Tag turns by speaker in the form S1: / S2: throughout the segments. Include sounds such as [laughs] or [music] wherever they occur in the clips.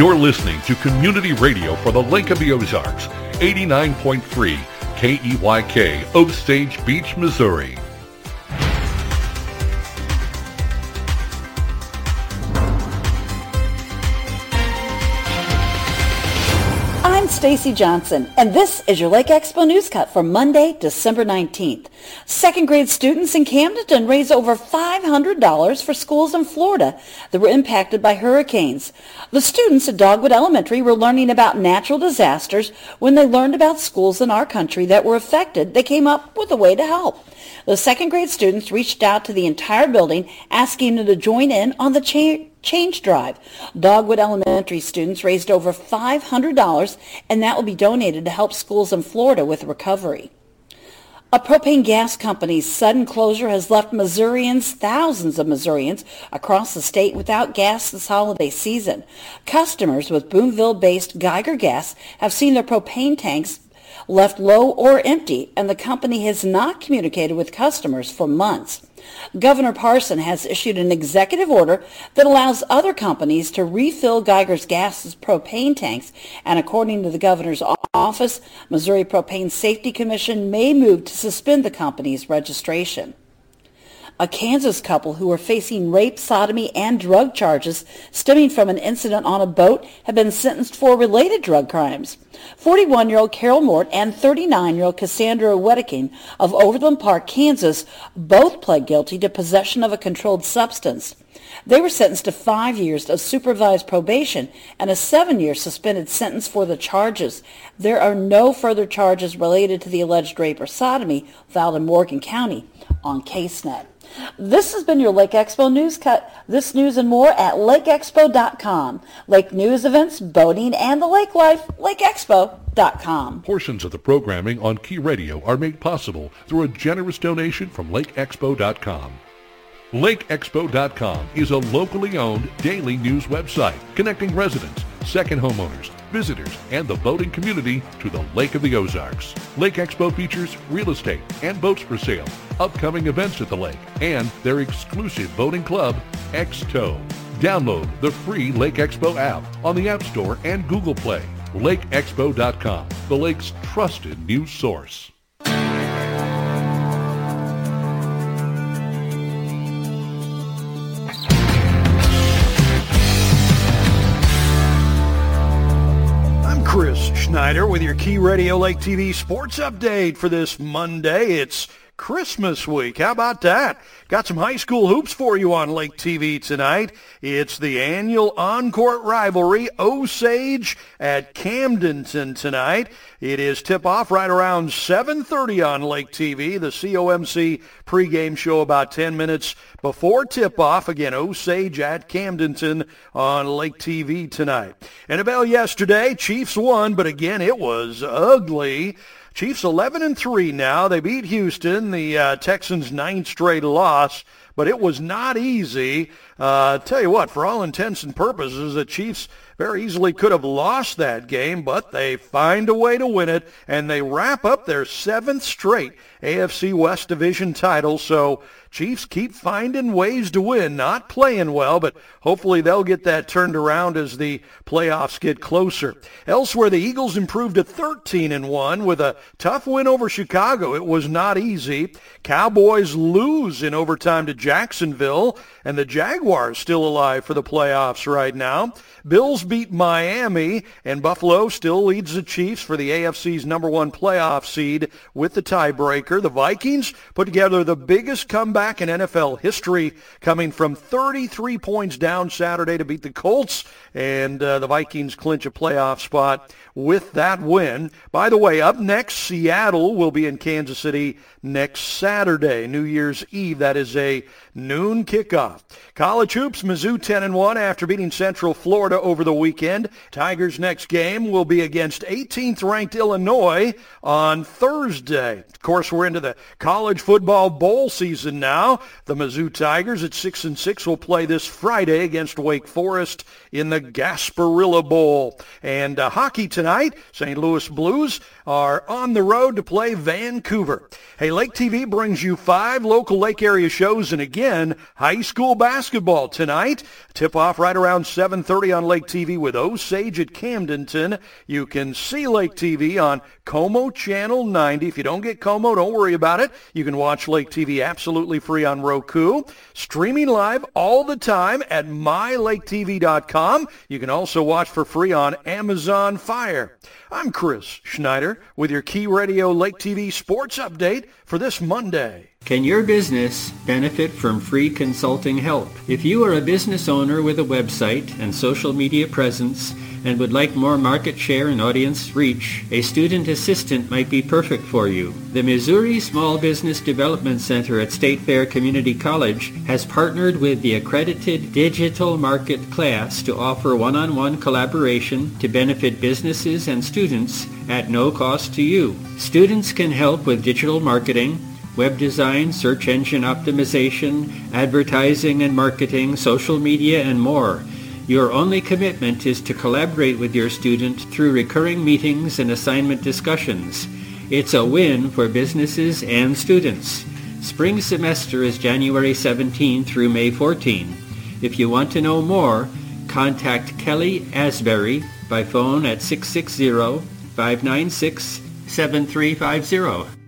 S1: You're listening to Community Radio for the Lake of the Ozarks, 89.3 KEYK, Osage Beach, Missouri.
S2: Stacy Johnson, and this is your Lake Expo News Cut for Monday, December 19th. Second grade students in Camdenton raised over $500 for schools in Florida that were impacted by hurricanes. The students at Dogwood Elementary were learning about natural disasters when they learned about schools in our country that were affected. They came up with a way to help. The second grade students reached out to the entire building asking them to join in on the cha- change drive. Dogwood Elementary students raised over $500 and that will be donated to help schools in Florida with recovery. A propane gas company's sudden closure has left Missourians, thousands of Missourians across the state without gas this holiday season. Customers with Boonville-based Geiger Gas have seen their propane tanks left low or empty, and the company has not communicated with customers for months. Governor Parson has issued an executive order that allows other companies to refill Geiger's Gas's propane tanks, and according to the governor's office, Missouri Propane Safety Commission may move to suspend the company's registration. A Kansas couple who were facing rape, sodomy, and drug charges stemming from an incident on a boat have been sentenced for related drug crimes. 41-year-old Carol Mort and 39-year-old Cassandra Wedeking of Overland Park, Kansas, both pled guilty to possession of a controlled substance. They were sentenced to five years of supervised probation and a seven-year suspended sentence for the charges. There are no further charges related to the alleged rape or sodomy filed in Morgan County on CaseNet. This has been your Lake Expo News Cut. This news and more at lakeexpo.com. Lake news events, boating, and the lake life, lakeexpo.com.
S1: Portions of the programming on Key Radio are made possible through a generous donation from lakeexpo.com. LakeExpo.com is a locally owned daily news website connecting residents, second homeowners, visitors, and the boating community to the Lake of the Ozarks. Lake Expo features real estate and boats for sale, upcoming events at the lake, and their exclusive boating club, X-Tow. Download the free Lake Expo app on the App Store and Google Play. LakeExpo.com, the lake's trusted news source.
S3: Chris Schneider with your Key Radio Lake TV sports update for this Monday. It's Christmas week. How about that? Got some high school hoops for you on Lake TV tonight. It's the annual on-court rivalry, Osage at Camdenton tonight. It is tip-off right around 7.30 on Lake TV. The COMC pregame show about 10 minutes before tip-off. Again, Osage at Camdenton on Lake TV tonight. Bell yesterday, Chiefs won, but again, it was ugly. Chiefs 11 and 3 now. They beat Houston, the uh, Texans' ninth straight loss, but it was not easy. Uh, tell you what, for all intents and purposes, the Chiefs very easily could have lost that game, but they find a way to win it, and they wrap up their seventh straight AFC West Division title. So Chiefs keep finding ways to win, not playing well, but hopefully they'll get that turned around as the playoffs get closer. Elsewhere, the Eagles improved to 13 and 1 with a tough win over Chicago. It was not easy. Cowboys lose in overtime to Jacksonville, and the Jaguars still alive for the playoffs right now. Bills beat Miami, and Buffalo still leads the Chiefs for the AFC's number one playoff seed with the tiebreaker. The Vikings put together the biggest comeback in NFL history, coming from 33 points down Saturday to beat the Colts, and uh, the Vikings clinch a playoff spot with that win. By the way, up next, Seattle will be in Kansas City next Saturday, New Year's Eve. That is a noon kickoff. College hoops, Mizzou 10 and 1 after beating Central Florida over the weekend. Tigers' next game will be against 18th ranked Illinois on Thursday. Of course, we're into the college football bowl season now. The Mizzou Tigers at 6 and 6 will play this Friday against Wake Forest in the Gasparilla Bowl. And uh, hockey tonight, St. Louis Blues are on the road to play Vancouver. Hey, Lake TV brings you five local lake area shows and again, high school basketball tonight. Tip off right around 7:30 on Lake TV with Osage at Camdenton. You can see Lake TV on Co-Mo Channel 90. If you don't get Co-Mo, don't worry about it. You can watch Lake TV absolutely free on Roku. Streaming live all the time at mylaketv.com. You can also watch for free on Amazon Fire. I'm Chris Schneider with your Key Radio Lake TV sports update for this Monday.
S4: Can your business benefit from free consulting help? If you are a business owner with a website and social media presence and would like more market share and audience reach, a student assistant might be perfect for you. The Missouri Small Business Development Center at State Fair Community College has partnered with the accredited Digital Market class to offer one-on-one collaboration to benefit businesses and students at no cost to you. Students can help with digital marketing, web design, search engine optimization, advertising and marketing, social media, and more. Your only commitment is to collaborate with your student through recurring meetings and assignment discussions. It's a win for businesses and students. Spring semester is January 17 through May 14. If you want to know more, contact Kelly Asbury by phone at 660-596-7350.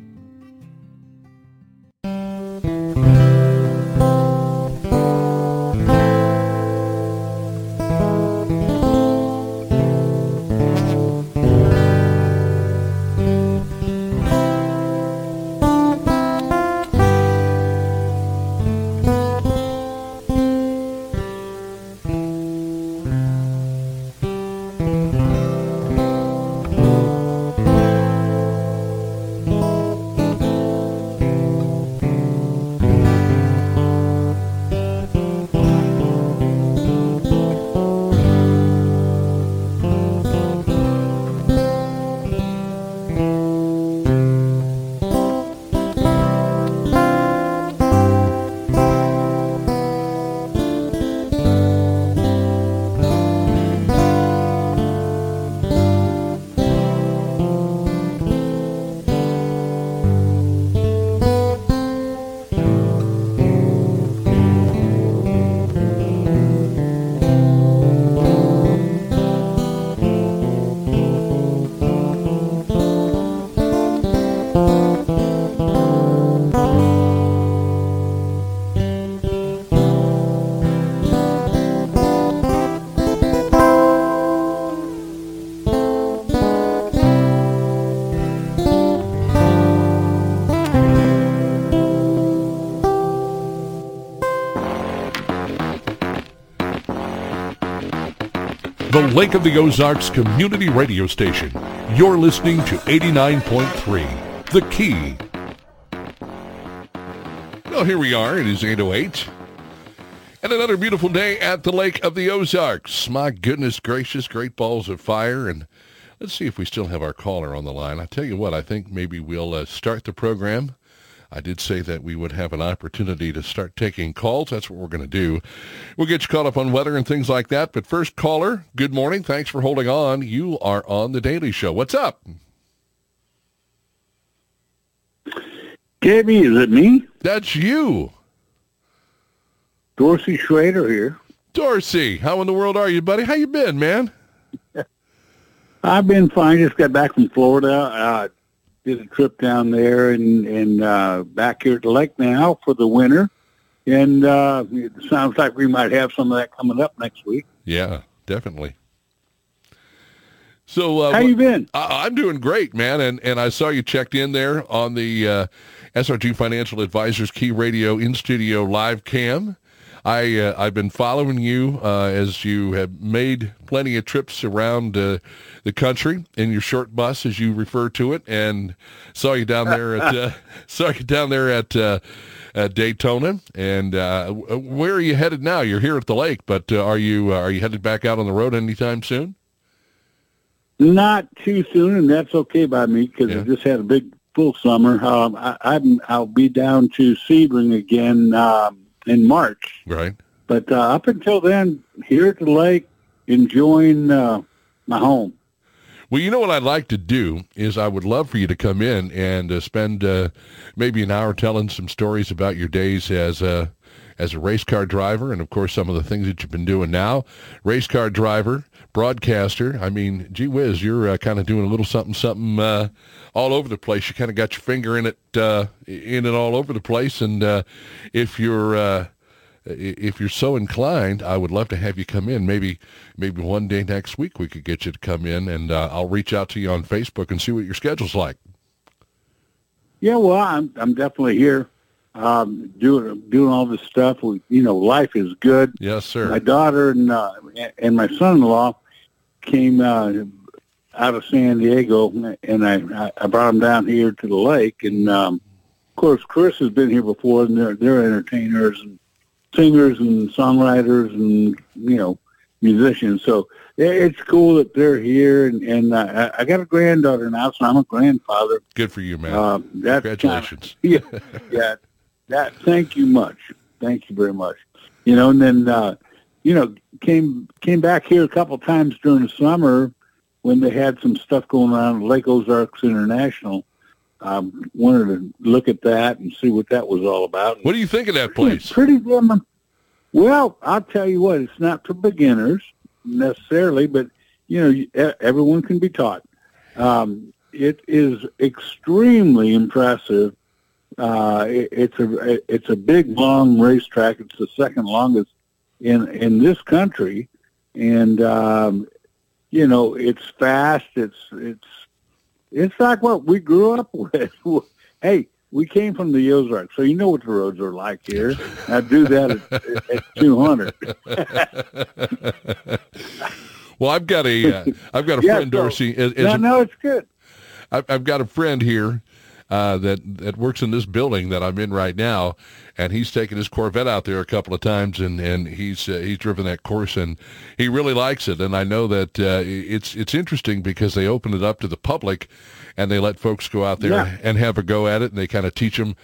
S1: Lake of the Ozarks community radio station. You're listening to 89.3, The Key. Well, here we are. It is 8.08. And another beautiful day at the Lake of the Ozarks. My goodness gracious, great balls of fire. And let's see if we still have our caller on the line. I tell you what, I think maybe we'll uh, start the program I did say that we would have an opportunity to start taking calls. That's what we're going to do. We'll get you caught up on weather and things like that. But first, caller, good morning. Thanks for holding on. You are on the Daily Show. What's up?
S5: Gabby, is it me?
S1: That's you.
S5: Dorsey Schroeder here.
S1: Dorsey, how in the world are you, buddy? How you been, man? [laughs]
S5: I've been fine. Just got back from Florida. Uh, did a trip down there and and uh, back here at the lake now for the winter. And uh, it sounds like we might have some of that coming up next week.
S1: Yeah, definitely. So uh,
S5: how you been?
S1: I, am doing great, man. And and I saw you checked in there on the uh, SRG Financial Advisors Key Radio in studio live cam. I uh, I've been following you uh, as you have made plenty of trips around uh, the country in your short bus, as you refer to it, and saw you down there at uh, [laughs] [laughs] saw you down there at. Uh, at Daytona, and uh, where are you headed now? You're here at the lake, but are you are you headed back out on the road anytime soon?
S5: Not too soon, and that's okay by me because yeah. I just had a big full summer. Um, I, I'm I'll be down to Sebring again um, in March.
S1: Right.
S5: But uh, up until then, here at the lake, enjoying uh, my home.
S1: Well, you know what I'd like to do is I would love for you to come in and uh, spend uh, maybe an hour telling some stories about your days as a as a race car driver, and of course some of the things that you've been doing now. Race car driver, broadcaster. I mean, gee whiz, you're uh, kind of doing a little something, something uh, all over the place. You kind of got your finger in it, uh, in it all over the place. And uh, if you're uh, if you're so inclined, I would love to have you come in. Maybe maybe one day next week we could get you to come in, and uh, I'll reach out to you on Facebook and see what your schedule's like.
S5: Yeah, well, I'm I'm definitely here, um, doing doing all this stuff. You know, life is good.
S1: Yes, sir.
S5: My daughter and uh, and my son-in-law came uh, out of San Diego, and I I brought them down here to the lake, and um, of course Chris has been here before, and they're they're entertainers and singers and songwriters and you know musicians. So it's cool that they're here, and, and uh, I got a granddaughter now, so I'm a grandfather.
S1: Good for you, man.
S5: Uh,
S1: Congratulations.
S5: Kinda, [laughs] yeah, yeah. That. Thank you much. Thank you very much. You know, and then uh, you know came came back here a couple of times during the summer when they had some stuff going on at Lake Ozarks International. Um, wanted to look at that and see what that was all about.
S1: What do you think of that place?
S5: Pretty damn. Well, I'll tell you what. It's not for beginners necessarily, but you know, everyone can be taught. Um, it is extremely impressive. Uh, it, it's a it's a big long racetrack. It's the second longest in in this country, and um, you know, it's fast. It's it's it's like what we grew up [laughs] with. hey, we came from the Ozarks, so you know what the roads are like here. I do that at, at 200. [laughs]
S1: well, I've got a uh, I've got a yeah, friend, so, Dorsey.
S5: As, as no, no, it's good.
S1: I've, I've got a friend here uh, that that works in this building that I'm in right now, and he's taken his Corvette out there a couple of times, and and he's uh, he's driven that course, and he really likes it. And I know that uh, it's it's interesting because they open it up to the public, and they let folks go out there yeah. and have a go at it, and they kind of teach them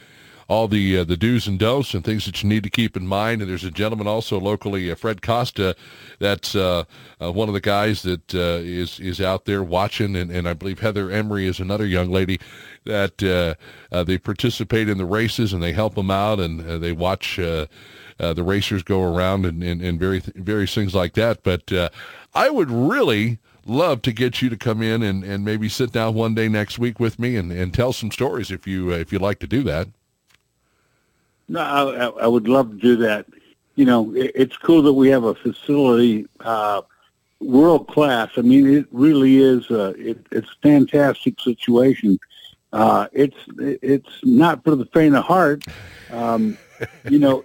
S1: all the uh, the do's and don'ts and things that you need to keep in mind. And there's a gentleman also locally, uh, Fred Costa, that's uh, uh one of the guys that uh, is is out there watching, and, and I believe Heather Emery is another young lady that uh, they participate in the races and they help them out and they watch. the racers go around and, and, and various, various things like that. But I would really love to get you to come in and, and maybe sit down one day next week with me and, and tell some stories if you uh, if you'd like to do that.
S5: No, I, I would love to do that. You know, it, it's cool that we have a facility uh, world class. I mean, it really is. A, it, it's a fantastic situation. Uh, it's it's not for the faint of heart. Um, you know,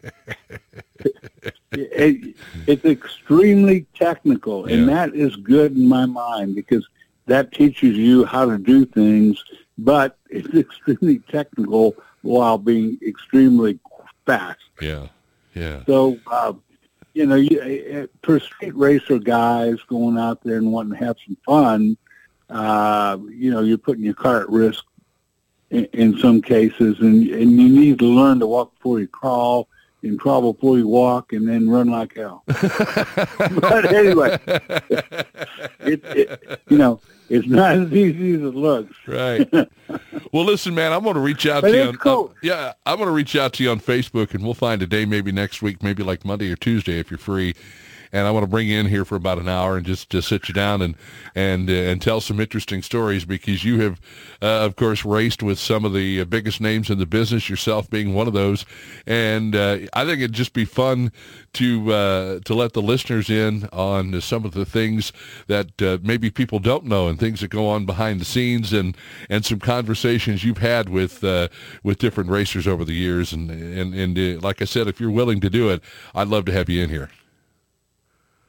S5: it, it's extremely technical, and yeah. that is good in my mind because that teaches you how to do things. But [laughs] it's extremely technical while being extremely fast.
S1: Yeah, yeah.
S5: So, uh, you know, you, uh, for street racer guys going out there and wanting to have some fun, uh, you know, you're putting your car at risk in, in some cases, and and you need to learn to walk before you crawl and you walk and then run like hell. [laughs] but anyway, it, it, you know, it's not as easy as it looks.
S1: Right. well, listen, man, I'm going to reach out
S5: but
S1: to you.
S5: On, cool.
S1: uh, yeah, I'm going to reach out to you on Facebook, and we'll find a day maybe next week, maybe like Monday or Tuesday if you're free, and I want to bring you in here for about an hour and just, just sit you down and and uh, and tell some interesting stories because you have, uh, of course, raced with some of the uh, biggest names in the business, yourself being one of those, and uh, I think it'd just be fun to uh, to let the listeners in on some of the things that uh, maybe people don't know and things that go on behind the scenes and and some conversations you've had with with different racers over the years and and and like I said, if you're willing to do it, I'd love to have you in here.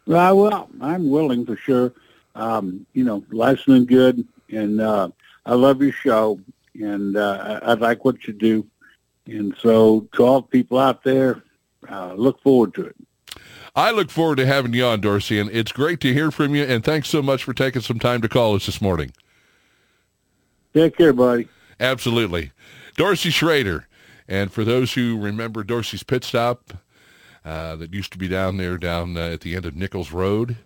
S5: Well, I'm willing for sure. Um, you know, life's been good, and uh, I love your show, and uh, I, I like what you do. And so, to all the people out there, uh, look forward to it.
S1: I look forward to having you on, Dorsey, and it's great to hear from you. And thanks so much for taking some time to call us this morning.
S5: Take care, buddy.
S1: Absolutely. Dorsey Schroeder. And for those who remember Dorsey's Pit Stop, uh, that used to be down there down uh, at the end of Nichols Road,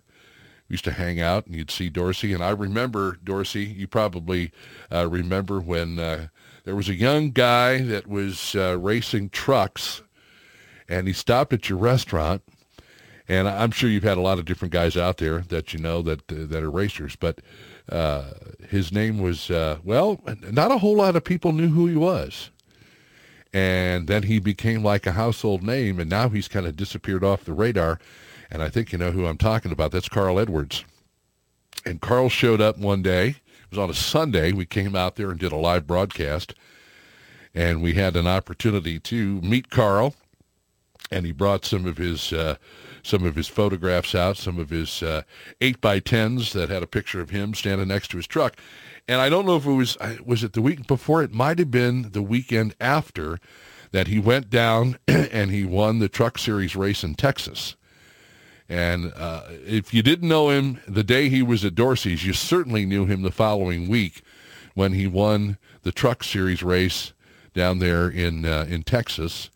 S1: we used to hang out and you'd see Dorsey. And I remember, Dorsey, you probably uh, remember when uh, there was a young guy that was uh, racing trucks and he stopped at your restaurant. And I'm sure you've had a lot of different guys out there that you know that that are racers, but his name was well, not a whole lot of people knew who he was, and then he became like a household name, and now he's kind of disappeared off the radar. And I think you know who I'm talking about. That's Carl Edwards. And Carl showed up one day. It was on a Sunday. We came out there and did a live broadcast, and we had an opportunity to meet Carl. And he brought some of his uh, some of his photographs out, some of his uh, 8 by 10s that had a picture of him standing next to his truck. And I don't know if it was, was it the week before? It might have been the weekend after that he went down [clears throat] and he won the Truck Series race in Texas. And uh, if you didn't know him the day he was at Dorsey's, you certainly knew him the following week when he won the Truck Series race down there in uh, in Texas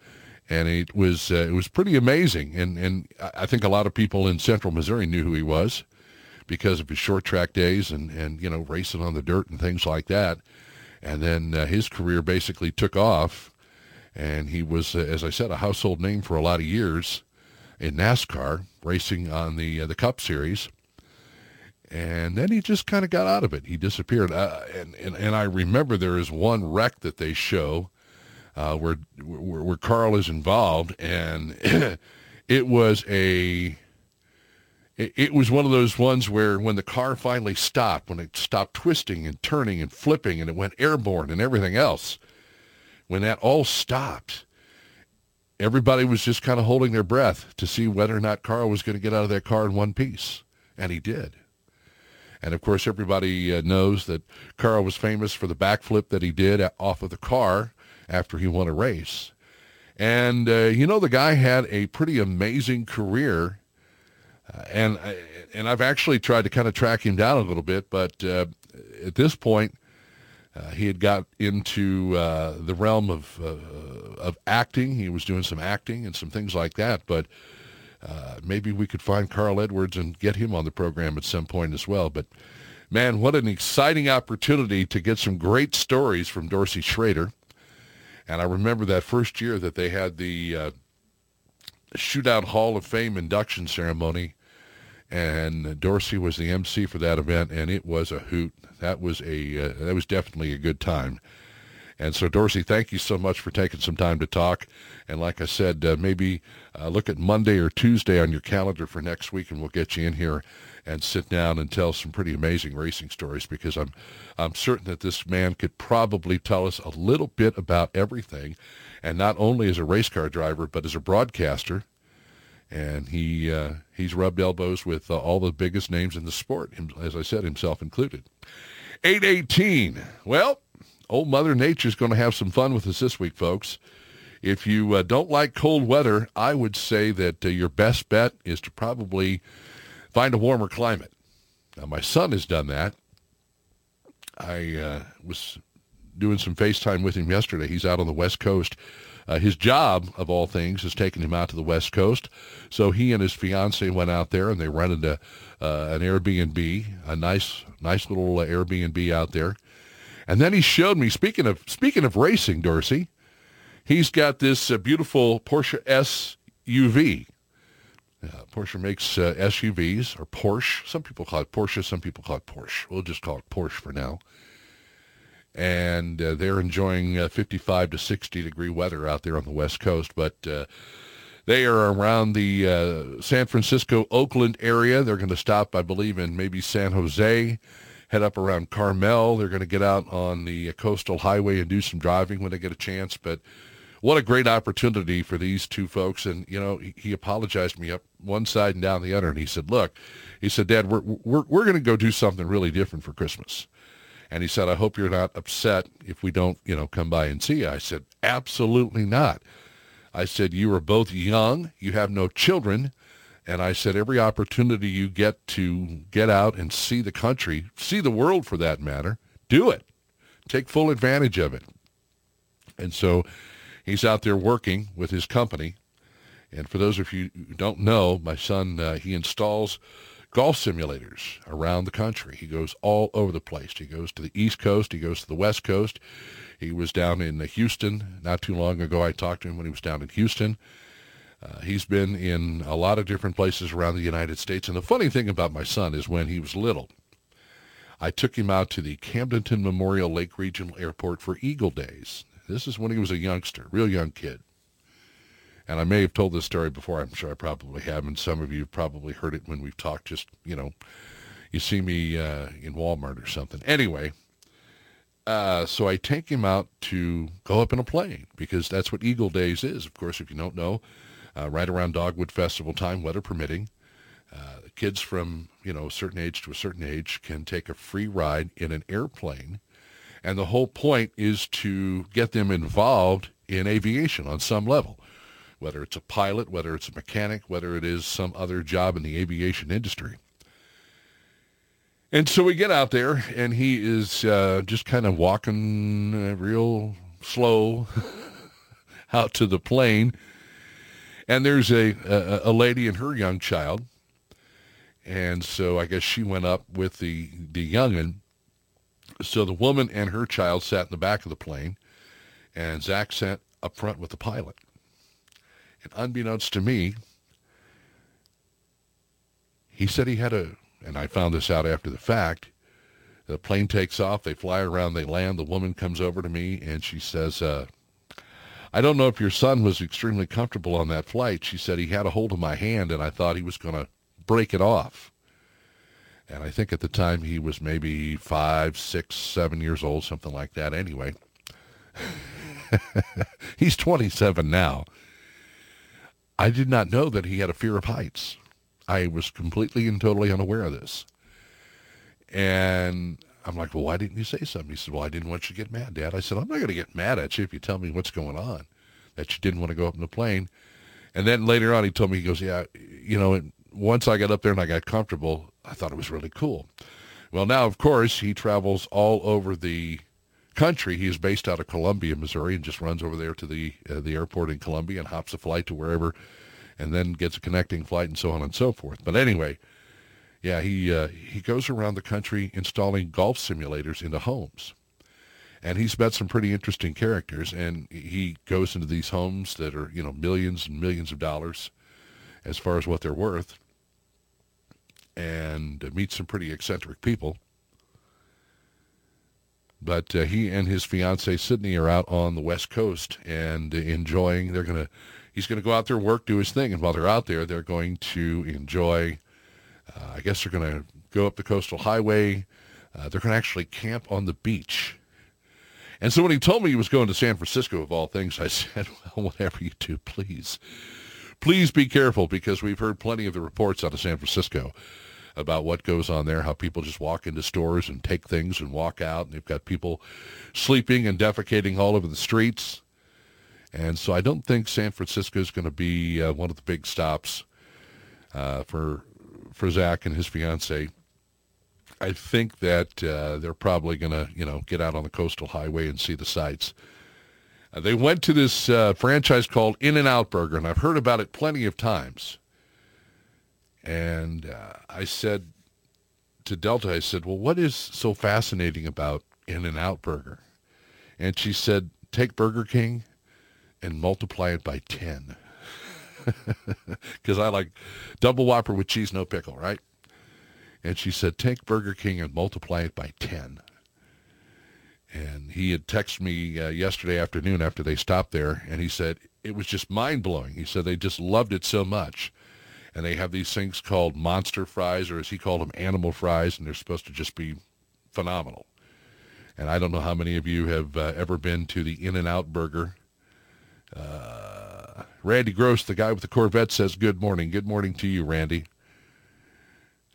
S1: and it was uh, it was pretty amazing. And and I think a lot of people in Central Missouri knew who he was because of his short track days and and you know racing on the dirt and things like that. And then uh, his career basically took off, and he was, uh, as I said, a household name for a lot of years in NASCAR, racing on the uh, the Cup Series. And then he just kind of got out of it. He disappeared. Uh, and, and and I remember there is one wreck that they show uh, where, where, where Carl is involved, and [clears throat] it was a it, it was one of those ones where when the car finally stopped, when it stopped twisting and turning and flipping, and it went airborne and everything else, when that all stopped, everybody was just kind of holding their breath to see whether or not Carl was going to get out of that car in one piece, and he did. And of course, everybody uh, knows that Carl was famous for the backflip that he did off of the car after he won a race. And, uh, you know, the guy had a pretty amazing career. Uh, and, uh, and I've actually tried to kind of track him down a little bit, but uh, at this point, uh, he had got into uh, the realm of, of acting. He was doing some acting and some things like that. But maybe we could find Carl Edwards and get him on the program at some point as well. But man, what an exciting opportunity to get some great stories from Dorsey Schroeder. And I remember that first year that they had the uh, Shootout Hall of Fame induction ceremony, and Dorsey was the MC for that event, and it was a hoot. That was a uh, that was definitely a good time. And so, Dorsey, thank you so much for taking some time to talk. And like I said, uh, maybe uh, look at Monday or Tuesday on your calendar for next week, and we'll get you in here and sit down and tell some pretty amazing racing stories because I'm I'm certain that this man could probably tell us a little bit about everything, and not only as a race car driver but as a broadcaster. And he uh, he's rubbed elbows with uh, all the biggest names in the sport, as I said, himself included. 818. Well, old Mother Nature's going to have some fun with us this week, folks. If you uh, don't like cold weather, I would say that uh, your best bet is to probably find a warmer climate. Now, my son has done that. I uh, was doing some FaceTime with him yesterday. He's out on the West Coast. Uh, his job, of all things, has taken him out to the West Coast. So he and his fiance went out there and they rented a, uh, an Airbnb, a nice, nice little uh, Airbnb out there. And then he showed me. Speaking of speaking of racing, Dorsey, he's got this uh, beautiful Porsche SUV Porsche makes uh, SUVs or Porsche. Some people call it Porsche. Some people call it Porsche. We'll just call it Porsche for now. And uh, they're enjoying uh, 55 to 60 degree weather out there on the West Coast. But uh, they are around the uh, San Francisco, Oakland area. They're going to stop, I believe, in maybe San Jose, head up around Carmel. They're going to get out on the coastal highway and do some driving when they get a chance. But what a great opportunity for these two folks. And, you know, he, he apologized to me up one side and down the other. And he said, look, he said, Dad, we're, we're, we're going to go do something really different for Christmas. And he said, I hope you're not upset if we don't, you know, come by and see you. I said, absolutely not. I said, you are both young. You have no children. And I said, every opportunity you get to get out and see the country, see the world for that matter, do it. take full advantage of it. And so he's out there working with his company. And for those of you who don't know, my son, uh, he installs golf simulators around the country. He goes all over the place. He goes to the East Coast. He goes to the West Coast. He was down in Houston not too long ago. I talked to him when he was down in Houston. Uh, he's been in a lot of different places around the United States. And the funny thing about my son is when he was little, I took him out to the Camdenton Memorial Lake Regional Airport for Eagle Days. This is when he was a youngster, real young kid. And I may have told this story before. I'm sure I probably have, and some of you probably heard it when we've talked. Just you know, you see me uh, in Walmart or something. Anyway, uh, so I take him out to go up in a plane because that's what Eagle Days is. Of course, if you don't know, uh, right around Dogwood Festival time, weather permitting, uh, kids from you know a certain age to a certain age can take a free ride in an airplane, and the whole point is to get them involved in aviation on some level whether it's a pilot, whether it's a mechanic, whether it is some other job in the aviation industry. And so we get out there, and he is uh, just kind of walking uh, real slow [laughs] out to the plane. And there's a, a, a lady and her young child. And so I guess she went up with the, the youngin. So the woman and her child sat in the back of the plane, and Zach sat up front with the pilot. And unbeknownst to me, he said he had a, and I found this out after the fact, the plane takes off, they fly around, they land, the woman comes over to me and she says, uh, I don't know if your son was extremely comfortable on that flight. She said he had a hold of my hand and I thought he was going to break it off. And I think at the time he was maybe five, six, seven years old, something like that. Anyway, [laughs] he's 27 now. I did not know that he had a fear of heights. I was completely and totally unaware of this. And I'm like, well, why didn't you say something? He said, well, I didn't want you to get mad, Dad. I said, I'm not going to get mad at you if you tell me what's going on, that you didn't want to go up in the plane. And then later on, he told me, he goes, yeah, you know, once I got up there and I got comfortable, I thought it was really cool. Well, now, of course, he travels all over the country. He is based out of Columbia, Missouri, and just runs over there to the uh, the airport in Columbia and hops a flight to wherever, and then gets a connecting flight and so on and so forth. But anyway, yeah, he uh, he goes around the country installing golf simulators into homes, and he's met some pretty interesting characters. And he goes into these homes that are you know millions and millions of dollars, as far as what they're worth, and meets some pretty eccentric people but uh, he and his fiancee Sydney are out on the West Coast and enjoying. They're gonna. He's gonna go out there, work, do his thing, and while they're out there, they're going to enjoy. Uh, I guess they're gonna go up the coastal highway. Uh, they're gonna actually camp on the beach. And so when he told me he was going to San Francisco, of all things, I [laughs] said, "Well, whatever you do, please, please be careful because we've heard plenty of the reports out of San Francisco." About what goes on there, how people just walk into stores and take things and walk out. And they've got people sleeping and defecating all over the streets. And so I don't think San Francisco is going to be uh, one of the big stops uh, for for Zach and his fiance. I think that uh, they're probably going to, you know, get out on the coastal highway and see the sights. Uh, they went to this uh, franchise called In-N-Out Burger, and I've heard about it plenty of times. And uh, I said to Delta, I said, well, what is so fascinating about In-N-Out Burger? And she said, take Burger King and multiply it by 10. [laughs] Because I like double whopper with cheese, no pickle, right? And she said, take Burger King and multiply it by 10. And he had texted me uh, yesterday afternoon after they stopped there, and he said, it was just mind-blowing. He said they just loved it so much and they have these things called monster fries, or as he called them, animal fries, and they're supposed to just be phenomenal. And I don't know how many of you have uh, ever been to the In-N-Out Burger. Uh, Randy Gross, the guy with the Corvette, says good morning. Good morning to you, Randy.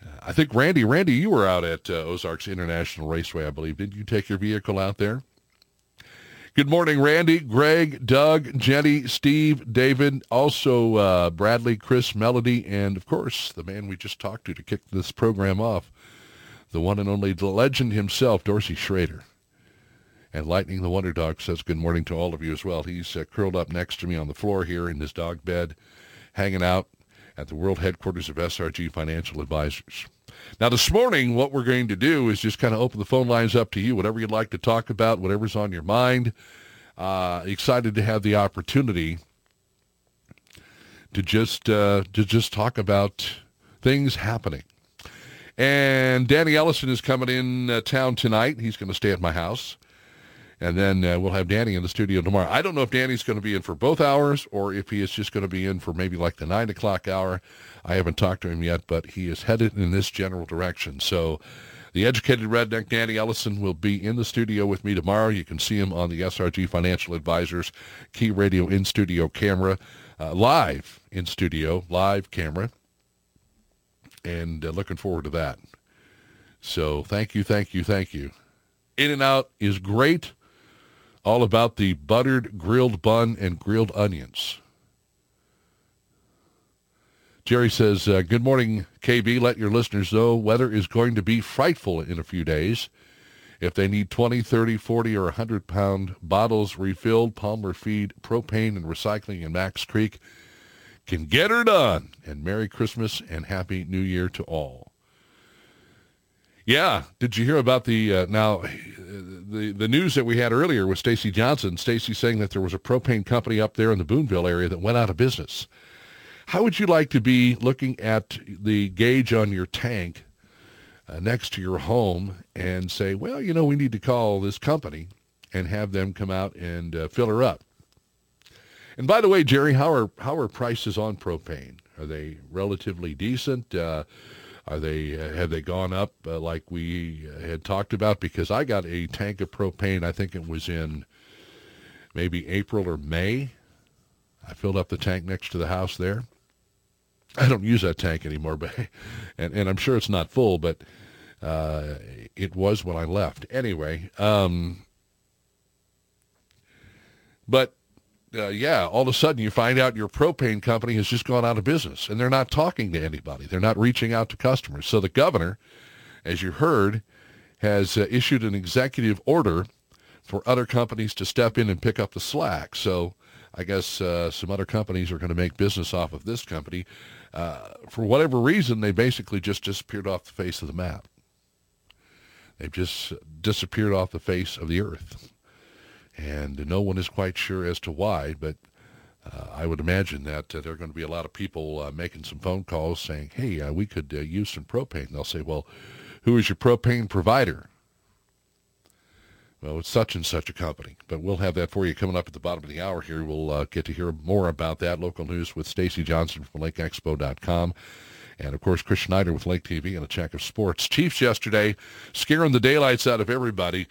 S1: Uh, I think Randy, Randy, you were out at uh, Ozarks International Raceway, I believe. Did you take your vehicle out there? Good morning, Randy, Greg, Doug, Jenny, Steve, David, also uh, Bradley, Chris, Melody, and of course the man we just talked to to kick this program off, the one and only legend himself, Dorsey Schroeder. And Lightning the Wonder Dog says good morning to all of you as well. He's uh, curled up next to me on the floor here in his dog bed, hanging out at the world headquarters of SRG Financial Advisors. Now, this morning, what we're going to do is just kind of open the phone lines up to you, whatever you'd like to talk about, whatever's on your mind. Uh, excited to have the opportunity to just uh, to just talk about things happening. And Danny Ellison is coming in uh, town tonight. He's going to stay at my house. And then uh, we'll have Danny in the studio tomorrow. I don't know if Danny's going to be in for both hours or if he is just going to be in for maybe like the 9 o'clock hour. I haven't talked to him yet, but he is headed in this general direction. So the educated redneck Danny Ellison will be in the studio with me tomorrow. You can see him on the SRG Financial Advisors Key Radio in-studio camera, uh, live in studio, live camera. And uh, looking forward to that. So thank you, thank you, thank you. In and Out is great all about the buttered grilled bun and grilled onions. Jerry says, uh, good morning, KB. Let your listeners know weather is going to be frightful in a few days. If they need 20, 30, 40, or 100 pound bottles refilled, Palmer Feed Propane and Recycling in Macks Creek can get her done. And Merry Christmas and Happy New Year to all. Yeah, did you hear about the uh, now the the news that we had earlier with Stacy Johnson? Stacy saying that there was a propane company up there in the Boonville area that went out of business. How would you like to be looking at the gauge on your tank uh, next to your home and say, well, you know, we need to call this company and have them come out and uh, fill her up? And by the way, Jerry, how are how are prices on propane? Are they relatively decent? Uh, are they uh, have they gone up uh, like we uh, had talked about? Because I got a tank of propane. I think it was in maybe April or May. I filled up the tank next to the house there. I don't use that tank anymore, [laughs] but and and I'm sure it's not full, but uh, it was when I left. Anyway, um, but uh, yeah, all of a sudden you find out your propane company has just gone out of business and they're not talking to anybody. They're not reaching out to customers. So the governor, as you heard, has uh, issued an executive order for other companies to step in and pick up the slack. So I guess uh, some other companies are going to make business off of this company. Uh, for whatever reason, they basically just disappeared off the face of the map. They've just disappeared off the face of the earth and no one is quite sure as to why, but uh, I would imagine that uh, there are going to be a lot of people uh, making some phone calls saying, hey, uh, we could uh, use some propane. They'll say, well, who is your propane provider? Well, it's such and such a company, but we'll have that for you coming up at the bottom of the hour here. We'll uh, get to hear more about that local news with Stacy Johnson from LakeExpo.com. And, of course, Chris Schneider with Lake TV and a check of sports. Chiefs yesterday scaring the daylights out of everybody.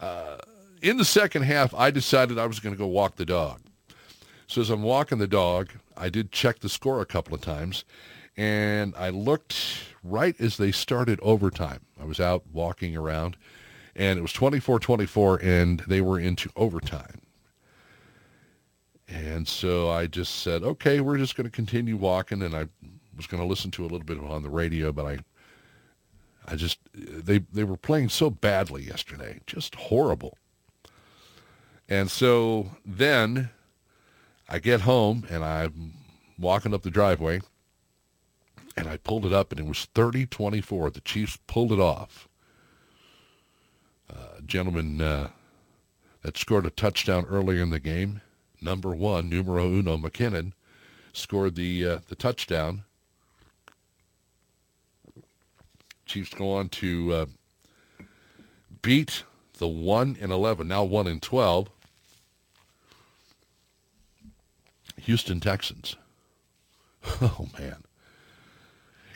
S1: Uh, in the second half, I decided I was going to go walk the dog. So as I'm walking the dog, I did check the score a couple of times, and I looked right as they started overtime. I was out walking around, and it was 24-24, and they were into overtime. And so I just said, okay, we're just going to continue walking, and I was going to listen to a little bit on the radio, but I I just they they were playing so badly yesterday, just horrible. And so then I get home and I'm walking up the driveway and I pulled it up and it was 30-24. The Chiefs pulled it off. Uh, gentleman uh, that scored a touchdown earlier in the game, number one, numero uno, McKinnon, scored the uh, the touchdown. Chiefs go on to uh, beat the 1 and 11, now 1 and 12, Houston Texans. [laughs] Oh, man.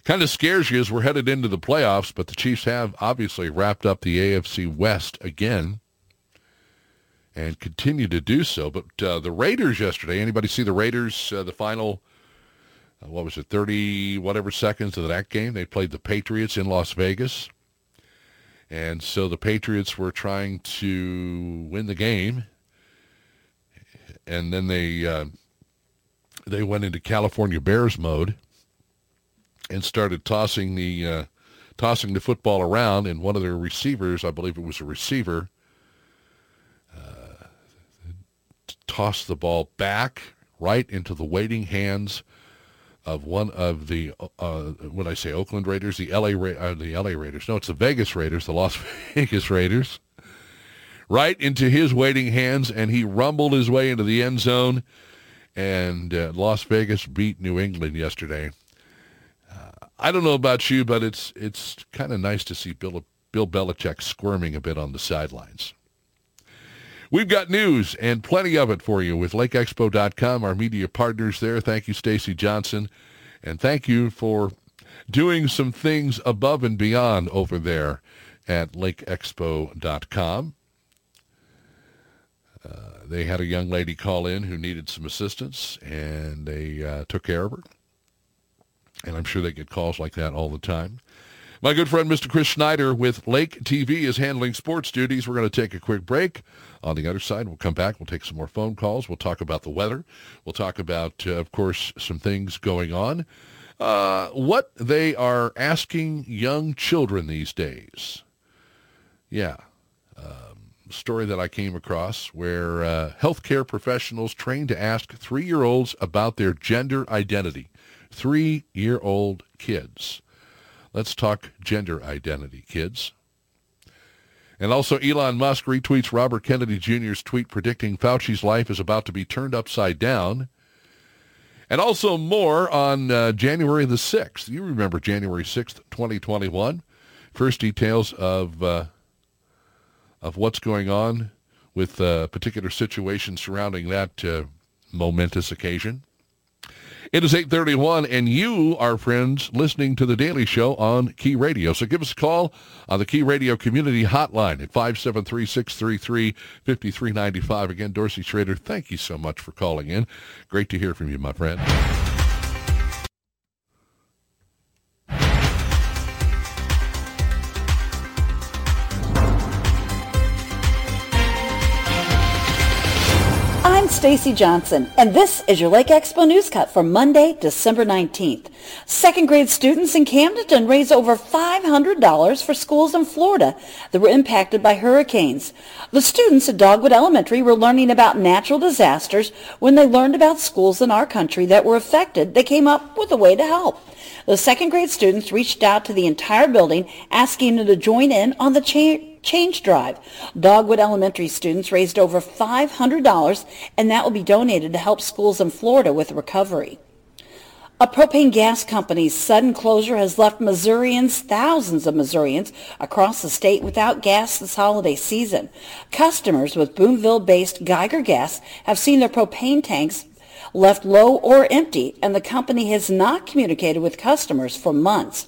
S1: Kind of scares you as we're headed into the playoffs, but the Chiefs have obviously wrapped up the AFC West again and continue to do so. But uh, the Raiders yesterday, anybody see the Raiders, uh, the final, uh, what was it, 30 whatever seconds of that game? They played the Patriots in Las Vegas. And so the Patriots were trying to win the game. And then they uh, they went into California Bears mode and started tossing the uh, tossing the football around. And one of their receivers, I believe it was a receiver, tossed the ball back right into the waiting hands of one of the uh, what I say Oakland Raiders, the LA Ra- uh, the LA Raiders. No, it's the Vegas Raiders, the Las [laughs] Vegas Raiders. Right into his waiting hands, and he rumbled his way into the end zone. And uh, Las Vegas beat New England yesterday. Uh, I don't know about you, but it's it's kind of nice to see Bill Bill Belichick squirming a bit on the sidelines. We've got news and plenty of it for you with LakeExpo.com, our media partners there. Thank you, Stacy Johnson. And thank you for doing some things above and beyond over there at LakeExpo.com. Uh, they had a young lady call in who needed some assistance, and they uh, took care of her. And I'm sure they get calls like that all the time. My good friend, Mr. Chris Schneider with Lake TV is handling sports duties. We're going to take a quick break. On the other side, we'll come back. We'll take some more phone calls. We'll talk about the weather. We'll talk about, uh, of course, some things going on. Uh, what they are asking young children these days. Yeah. Um, story that I came across where uh, healthcare professionals trained to ask three-year-olds about their gender identity. Three-year-old kids. Let's talk gender identity, kids. And also, Elon Musk retweets Robert Kennedy Jr.'s tweet predicting Fauci's life is about to be turned upside down. And also more on uh, January the 6th. You remember January 6th, 2021. First details of, uh, of what's going on with a uh, particular situation surrounding that uh, momentous occasion. It is 831, and you are friends listening to The Daily Show on Key Radio. So give us a call on the Key Radio Community Hotline at 573-633-5395. Again, Dorsey Schroeder, thank you so much for calling in. Great to hear from you, my friend.
S2: Stacy Johnson, and this is your Lake Expo News Cut for Monday, December 19th. Second grade students in Camden raised over $500 for schools in Florida that were impacted by hurricanes. The students at Dogwood Elementary were learning about natural disasters when they learned about schools in our country that were affected. They came up with a way to help. The second grade students reached out to the entire building asking them to join in on the change Change Drive. Dogwood Elementary students raised over $500, and that will be donated to help schools in Florida with recovery. A propane gas company's sudden closure has left Missourians, thousands of Missourians across the state without gas this holiday season. Customers with Boonville-based Geiger Gas have seen their propane tanks left low or empty, and the company has not communicated with customers for months.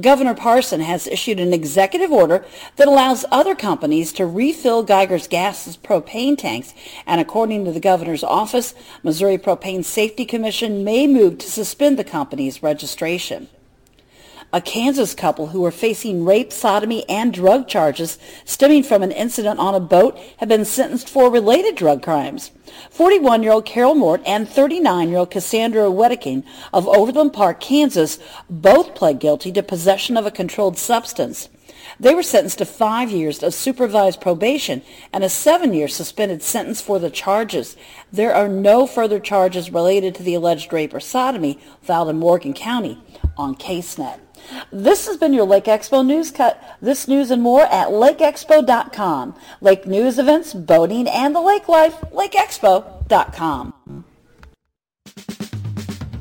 S2: Governor Parson has issued an executive order that allows other companies to refill Geiger's Gas's propane tanks, and according to the governor's office, Missouri Propane Safety Commission may move to suspend the company's registration. A Kansas couple who were facing rape, sodomy, and drug charges stemming from an incident on a boat have been sentenced for related drug crimes. 41-year-old Carol Mort and 39-year-old Cassandra Wedeking of Overland Park, Kansas, both pled guilty to possession of a controlled substance. They were sentenced to five years of supervised probation and a seven-year suspended sentence for the charges. There are no further charges related to the alleged rape or sodomy filed in Morgan County on CaseNet. This has been your Lake Expo News Cut. This news and more at lakeexpo.com. Lake news events, boating, and the lake life, lakeexpo.com.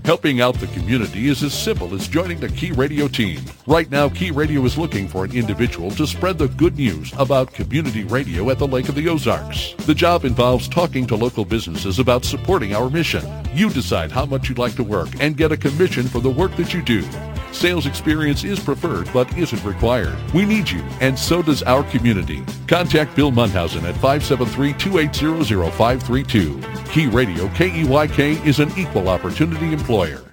S1: Helping out the community is as simple as joining the Key Radio team. Right now, Key Radio is looking for an individual to spread the good news about community radio at the Lake of the Ozarks. The job involves talking to local businesses about supporting our mission. You decide how much you'd like to work and get a commission for the work that you do. Sales experience is preferred but isn't required. We need you, and so does our community. Contact Bill Munhausen at 573-280-0532. Key Radio, KEYK, is an equal opportunity employer.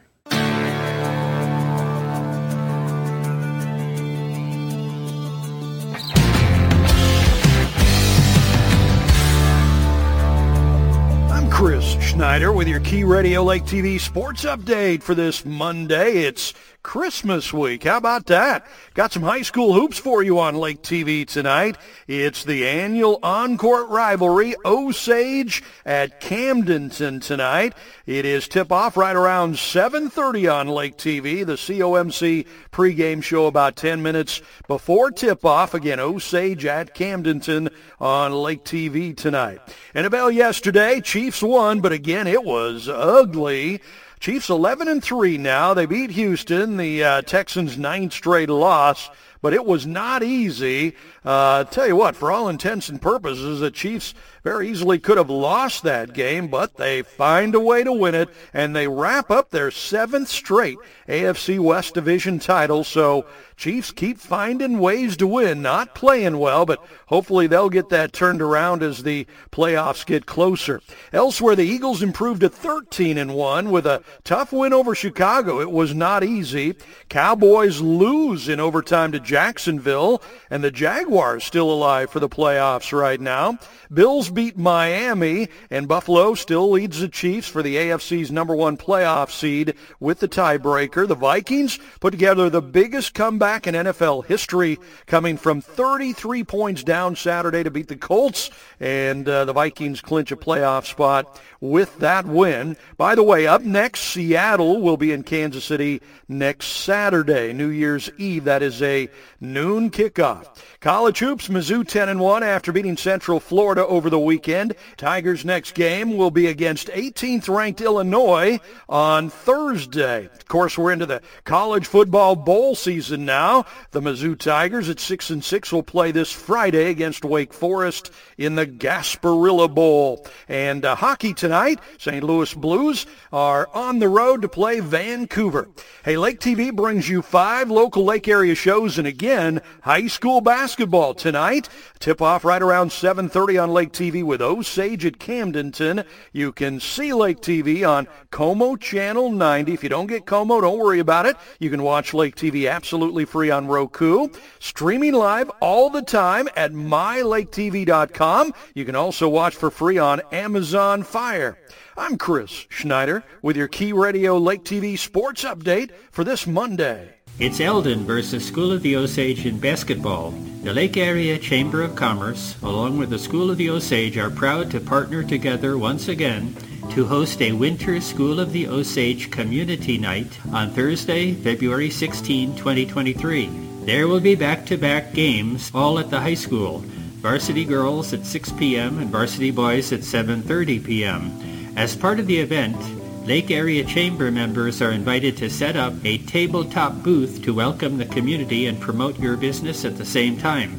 S3: I'm Chris Schneider with your Key Radio Lake TV sports update for this Monday. It's Christmas week. How about that? Got some high school hoops for you on Lake TV tonight. It's the annual on-court rivalry, Osage at Camdenton tonight. It is tip-off right around 7.30 on Lake TV. The COMC pregame show about 10 minutes before tip-off. Again, Osage at Camdenton on Lake TV tonight. And a bell yesterday, Chiefs won, but again, it was ugly. Chiefs 11 and 3 now. They beat Houston, the uh, Texans' ninth straight loss, but it was not easy. Uh, tell you what, for all intents and purposes, the Chiefs very easily could have lost that game, but they find a way to win it, and they wrap up their seventh straight AFC West Division title. So Chiefs keep finding ways to win, not playing well, but hopefully they'll get that turned around as the playoffs get closer. Elsewhere, the Eagles improved to 13 and 1 with a tough win over Chicago. It was not easy. Cowboys lose in overtime to Jacksonville, and the Jaguars still alive for the playoffs right now. Bills beat Miami, and Buffalo still leads the Chiefs for the AFC's number one playoff seed with the tiebreaker. The Vikings put together the biggest comeback in NFL history, coming from 33 points down Saturday to beat the Colts, and uh, the Vikings clinch a playoff spot with that win. By the way, up next, Seattle will be in Kansas City next Saturday, New Year's Eve. That is a noon kickoff. College hoops, Mizzou 10 and 1 after beating Central Florida over the weekend. Tigers' next game will be against 18th ranked Illinois on Thursday. Of course, we're into the college football bowl season now. The Mizzou Tigers at 6 and 6 will play this Friday against Wake Forest in the Gasparilla Bowl. And uh, hockey tonight, St. Louis Blues are on the road to play Vancouver. Hey, Lake TV brings you five local lake area shows and again, high school basketball tonight. Tip off right around 7.30 on Lake TV with Osage at Camdenton. You can see Lake TV on Co-Mo Channel 90. If you don't get Co-Mo, don't worry about it. You can watch Lake TV absolutely free on Roku. Streaming live all the time at mylaketv.com. You can also watch for free on Amazon Fire. I'm Chris Schneider with your Key Radio Lake TV sports update for this Monday.
S4: It's Eldon versus School of the Osage in basketball. The Lake Area Chamber of Commerce, along with the School of the Osage, are proud to partner together once again to host a Winter School of the Osage Community Night on Thursday, February 16, 2023. There will be back-to-back games, all at the high school. Varsity girls at 6 p.m. and varsity boys at 7.30 p.m. As part of the event, Lake Area Chamber members are invited to set up a tabletop booth to welcome the community and promote your business at the same time.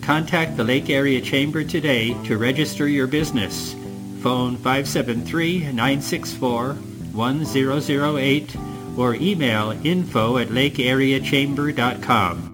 S4: Contact the Lake Area Chamber today to register your business. Phone 573-964-1008 or email info at lakeareachamber.com.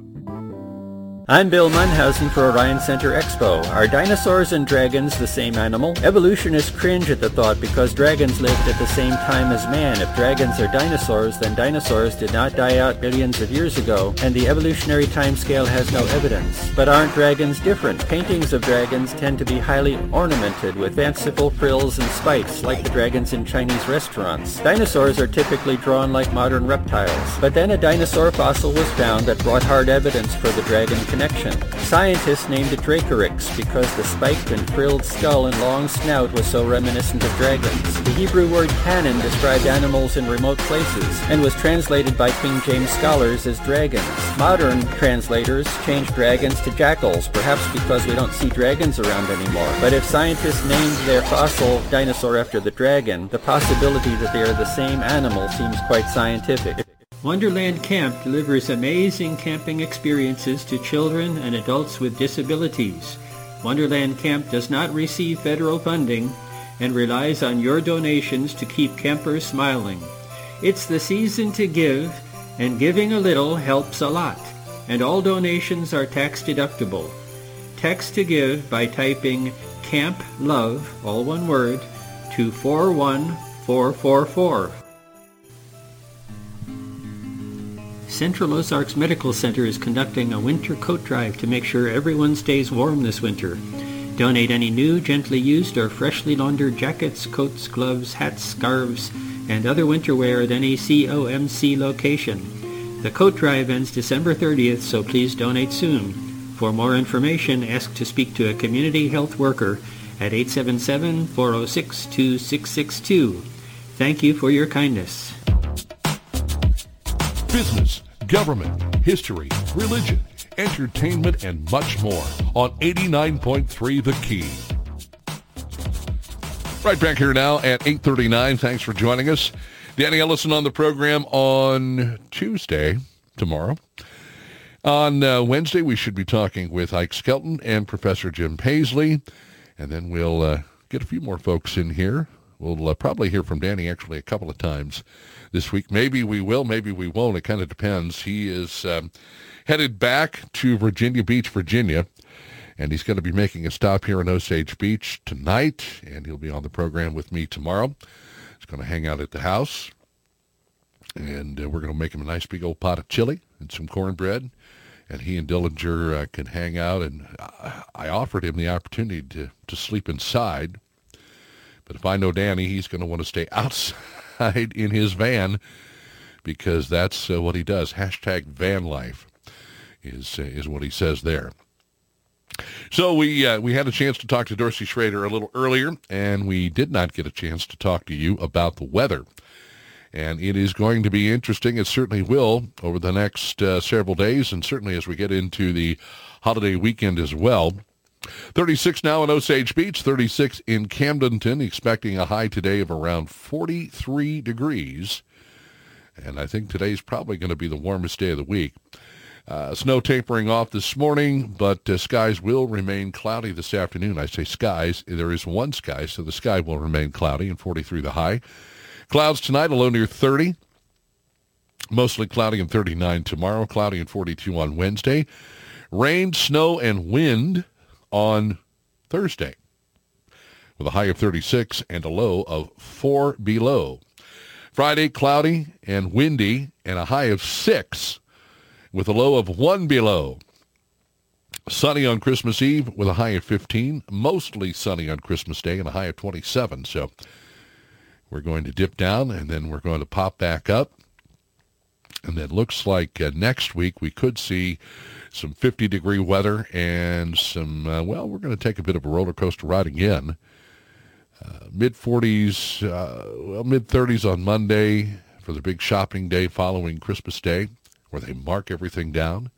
S4: I'm Bill Munhausen for Orion Center Expo. Are dinosaurs and dragons the same animal? Evolutionists cringe at the thought because dragons lived at the same time as man. If dragons are dinosaurs, then dinosaurs did not die out billions of years ago, and the evolutionary timescale has no evidence. But aren't dragons different? Paintings of dragons tend to be highly ornamented with fanciful frills and spikes, like the dragons in Chinese restaurants. Dinosaurs are typically drawn like modern reptiles. But then a dinosaur fossil was found that brought hard evidence for the dragon connection. Scientists named it Dracorex because the spiked and frilled skull and long snout was so reminiscent of dragons. The Hebrew word cannon described animals in remote places and was translated by King James scholars as dragons. Modern translators changed dragons to jackals, perhaps because we don't see dragons around anymore. But if scientists named their fossil dinosaur after the dragon, the possibility that they are the same animal seems quite scientific. Wonderland Camp delivers amazing camping experiences to children and adults with disabilities. Wonderland Camp does not receive federal funding and relies on your donations to keep campers smiling. It's the season to give, and giving a little helps a lot, and all donations are tax deductible. Text to give by typing Camp Love, all one word, to 41444. Central Ozarks Medical Center is conducting a winter coat drive to make sure everyone stays warm this winter. Donate any new, gently used, or freshly laundered jackets, coats, gloves, hats, scarves, and other winter wear at any COMC location. The coat drive ends December 30th, so please donate soon. For more information, ask to speak to a community health worker at 877-406-2662. Thank you for your kindness.
S1: Business, government, history, religion, entertainment, and much more on 89.3 The Key. Right back here now at 8.39. Thanks for joining us. Danny Ellison on the program on Tuesday, tomorrow. On uh, Wednesday, we should be talking with Ike Skelton and Professor Jim Paisley. And then we'll uh, get a few more folks in here. We'll uh, probably hear from Danny actually a couple of times this week. Maybe we will, maybe we won't. It kind of depends. He is um, headed back to Virginia Beach, Virginia, and he's going to be making a stop here in Osage Beach tonight, and he'll be on the program with me tomorrow. He's going to hang out at the house, and uh, we're going to make him a nice big old pot of chili and some cornbread, and he and Dillinger uh, can hang out. And I, I offered him the opportunity to, to sleep inside, but if I know Danny, he's going to want to stay [laughs] outside in his van because that's uh, what he does. Hashtag van life is uh, is what he says there. So we uh, we had a chance to talk to Dorsey Schroeder a little earlier, and we did not get a chance to talk to you about the weather. And it is going to be interesting. It certainly will over the next uh, several days, and certainly as we get into the holiday weekend as well. 36 now in Osage Beach, 36 in Camdenton, expecting a high today of around 43 degrees. And I think today's probably going to be the warmest day of the week. Uh, snow tapering off this morning, but uh, skies will remain cloudy this afternoon. I say skies. There is one sky, so the sky will remain cloudy and 43 the high. Clouds tonight, a low near 30. Mostly cloudy and 39 tomorrow, cloudy and 42 on Wednesday. Rain, snow, and wind on Thursday with a high of 36 and a low of 4 below. Friday, cloudy and windy and a high of 6 with a low of 1 below. Sunny on Christmas Eve with a high of 15. Mostly sunny on Christmas Day and a high of 27. So we're going to dip down and then we're going to pop back up. And it looks like uh, next week we could see some 50 degree weather and some, uh, well, we're going to take a bit of a roller coaster ride again. Uh, mid 40s, uh, well, mid 30s on Monday for the big shopping day following Christmas Day where they mark everything down.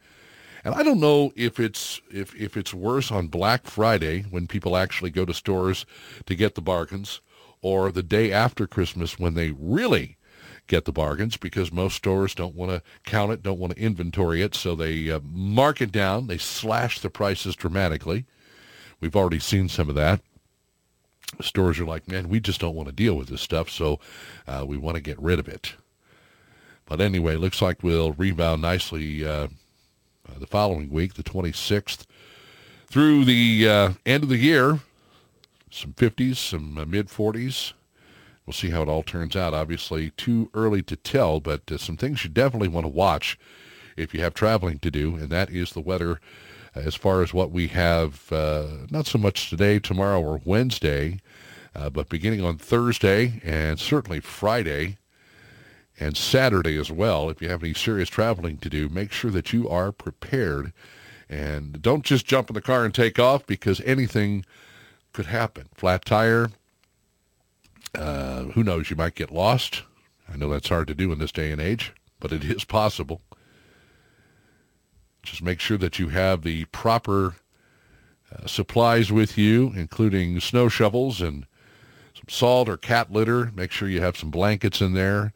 S1: And I don't know if it's if, if it's worse on Black Friday when people actually go to stores to get the bargains or the day after Christmas when they really get the bargains because most stores don't want to count it, don't want to inventory it, so they uh, mark it down. They slash the prices dramatically. We've already seen some of that. Stores are like, man, we just don't want to deal with this stuff, so uh, we want to get rid of it. But anyway, looks like we'll rebound nicely uh, uh, the following week, the 26th, through the uh, end of the year. Some 50s, some uh, mid 40s. We'll see how it all turns out. Obviously, too early to tell, but uh, some things you definitely want to watch if you have traveling to do, and that is the weather as far as what we have, uh, not so much today, tomorrow, or Wednesday, but beginning on Thursday and certainly Friday and Saturday as well. If you have any serious traveling to do, make sure that you are prepared. And don't just jump in the car and take off because anything could happen. Flat tire, uh, who knows, you might get lost. I know that's hard to do in this day and age, but it [laughs] is possible. Just make sure that you have the proper uh, supplies with you, including snow shovels and some salt or cat litter. Make sure you have some blankets in there.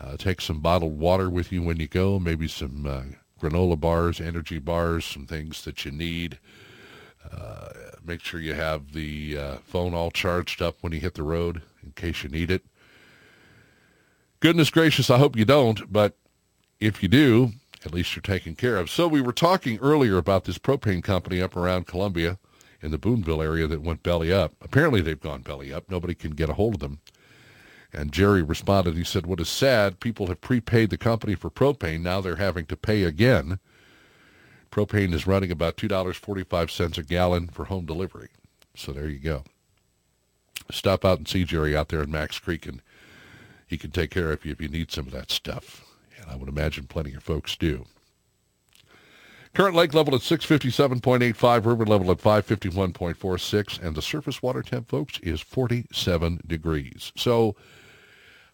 S1: Uh, take some bottled water with you when you go, maybe some uh, granola bars, energy bars, some things that you need. Uh, make sure you have the uh, phone all charged up when you hit the road in case you need it. Goodness gracious, I hope you don't, but if you do, at least you're taken care of. So we were talking earlier about this propane company up around Columbia in the Boonville area that went belly up. Apparently they've gone belly up. Nobody can get a hold of them. And Jerry responded, he said, what is sad, people have prepaid the company for propane. Now they're having to pay again. Propane is running about $2.45 a gallon for home delivery. So there you go. Stop out and see Jerry out there in Macks Creek, and he can take care of you if you need some of that stuff. And I would imagine plenty of folks do. Current lake level at 657.85, river level at 551.46, and the surface water temp, folks, is 47 degrees. So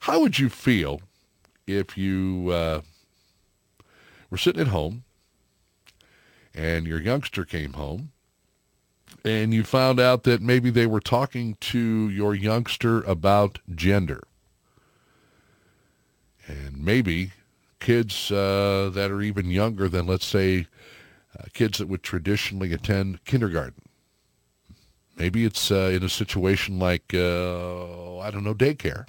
S1: how would you feel if you uh, were sitting at home and your youngster came home and you found out that maybe they were talking to your youngster about gender? And maybe kids uh, that are even younger than, let's say, uh, kids that would traditionally attend kindergarten. Maybe it's uh, in a situation like, uh, I don't know, daycare.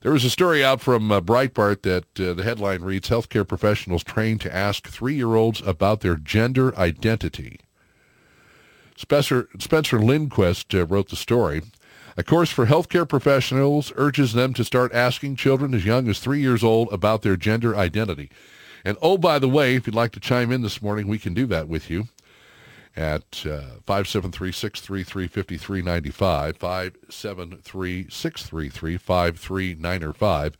S1: There was a story out from uh, Breitbart that uh, the headline reads, Healthcare professionals trained to ask three-year-olds about their gender identity. Spencer, Spencer Lindquist uh, wrote the story. A course for healthcare professionals urges them to start asking children as young as three years old about their gender identity. And oh, by the way, if you'd like to chime in this morning, we can do that with you at uh, 573-633-5395, 573-633-5395.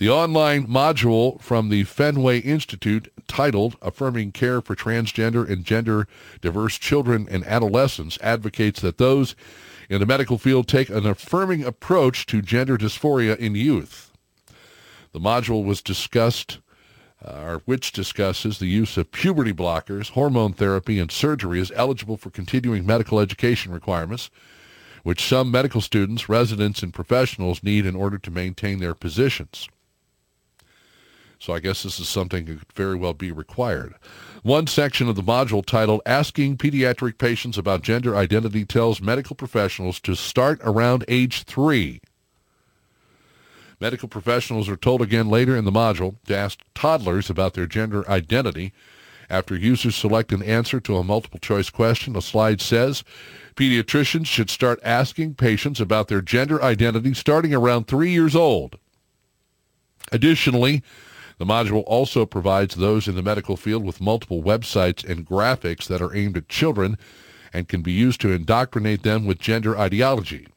S1: The online module from the Fenway Institute titled Affirming Care for Transgender and Gender Diverse Children and Adolescents advocates that those in the medical field take an affirming approach to gender dysphoria in youth. The module was discussed uh, which discusses the use of puberty blockers, hormone therapy, and surgery as eligible for continuing medical education requirements, which some medical students, residents, and professionals need in order to maintain their positions. So I guess this is something that could very well be required. One section of the module titled Asking Pediatric Patients About Gender Identity tells medical professionals to start around age three Medical professionals are told again later in the module to ask toddlers about their gender identity. After users select an answer to a multiple choice question, a slide says pediatricians should start asking patients about their gender identity starting around three years old. Additionally, the module also provides those in the medical field with multiple websites and graphics that are aimed at children and can be used to indoctrinate them with gender ideology.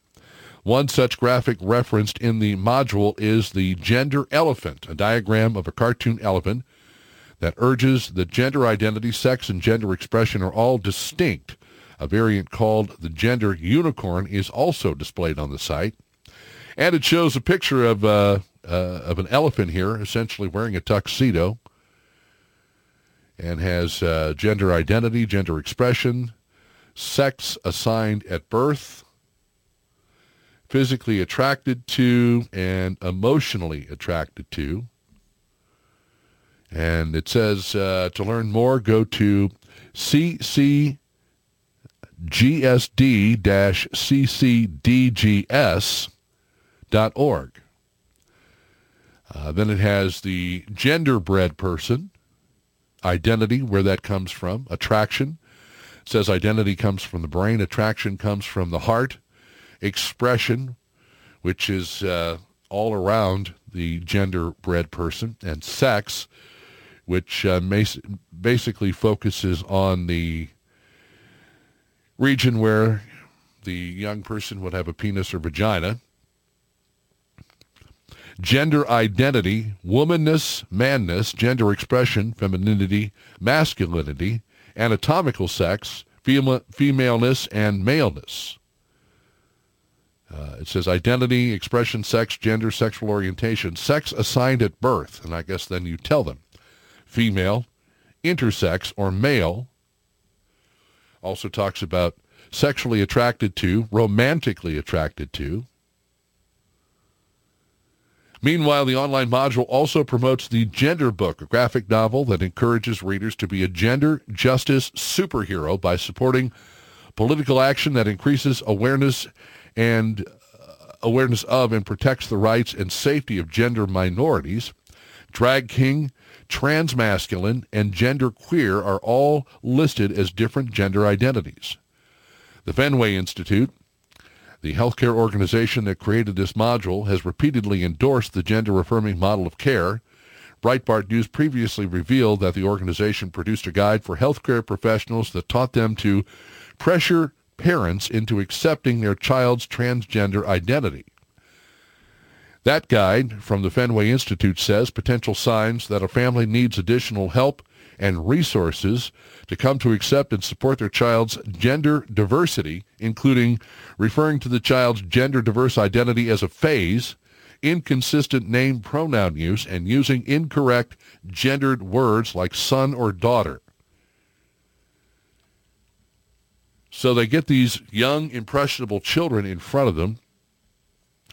S1: One such graphic referenced in the module is the gender elephant, a diagram of a cartoon elephant that urges that gender identity, sex, and gender expression are all distinct. A variant called the gender unicorn is also displayed on the site. And it shows a picture of, uh, uh, of an elephant here, essentially wearing a tuxedo, and has uh, gender identity, gender expression, sex assigned at birth, physically attracted to and emotionally attracted to. And it says uh, to learn more, go to ccgsd-ccdgs.org. Uh, then it has the gender bred person, identity, where that comes from, attraction. It says identity comes from the brain, attraction comes from the heart, expression, which is uh, all around the gender bred person, and sex, which uh, basically focuses on the region where the young person would have a penis or vagina. Gender identity, womanness, manness, gender expression, femininity, masculinity, anatomical sex, femaleness, and maleness. Uh, it says identity, expression, sex, gender, sexual orientation, sex assigned at birth, and I guess then you tell them, female, intersex, or male. Also talks about sexually attracted to, romantically attracted to. Meanwhile, the online module also promotes the Gender Book, a graphic novel that encourages readers to be a gender justice superhero by supporting political action that increases awareness and uh, awareness of and protects the rights and safety of gender minorities. Drag king, transmasculine, and gender queer are all listed as different gender identities. The Fenway Institute, the healthcare organization that created this module, has repeatedly endorsed the gender-affirming model of care. Breitbart News previously revealed that the organization produced a guide for healthcare professionals that taught them to pressure parents into accepting their child's transgender identity. That guide from the Fenway Institute says potential signs that a family needs additional help and resources to come to accept and support their child's gender diversity, including referring to the child's gender diverse identity as a phase, inconsistent name pronoun use, and using incorrect gendered words like son or daughter. So they get these young, impressionable children in front of them,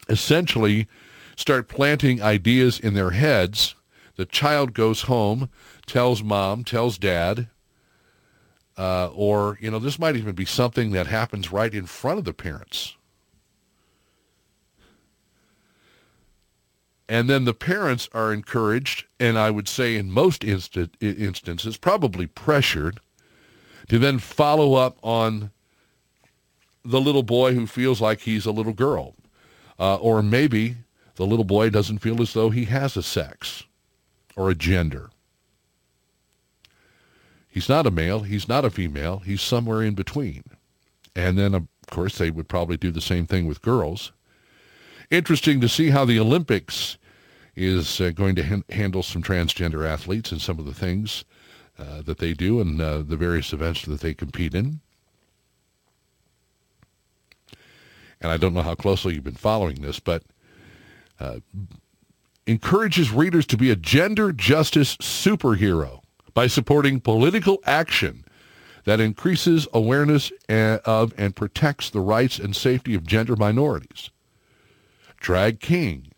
S1: essentially start planting ideas in their heads. The child goes home, tells mom, tells dad, uh, or, you know, this might even be something that happens right in front of the parents. And then the parents are encouraged, and I would say in most insta- instances, probably pressured, to then follow up on the little boy who feels like he's a little girl. Uh, or maybe the little boy doesn't feel as though he has a sex or a gender. He's not a male. He's not a female. He's somewhere in between. And then, of course, they would probably do the same thing with girls. Interesting to see how the Olympics is uh, going to ha- handle some transgender athletes and some of the things uh, that they do and uh, the various events that they compete in. And I don't know how closely you've been following this, but uh, encourages readers to be a gender justice superhero by supporting political action that increases awareness of and protects the rights and safety of gender minorities. Drag king,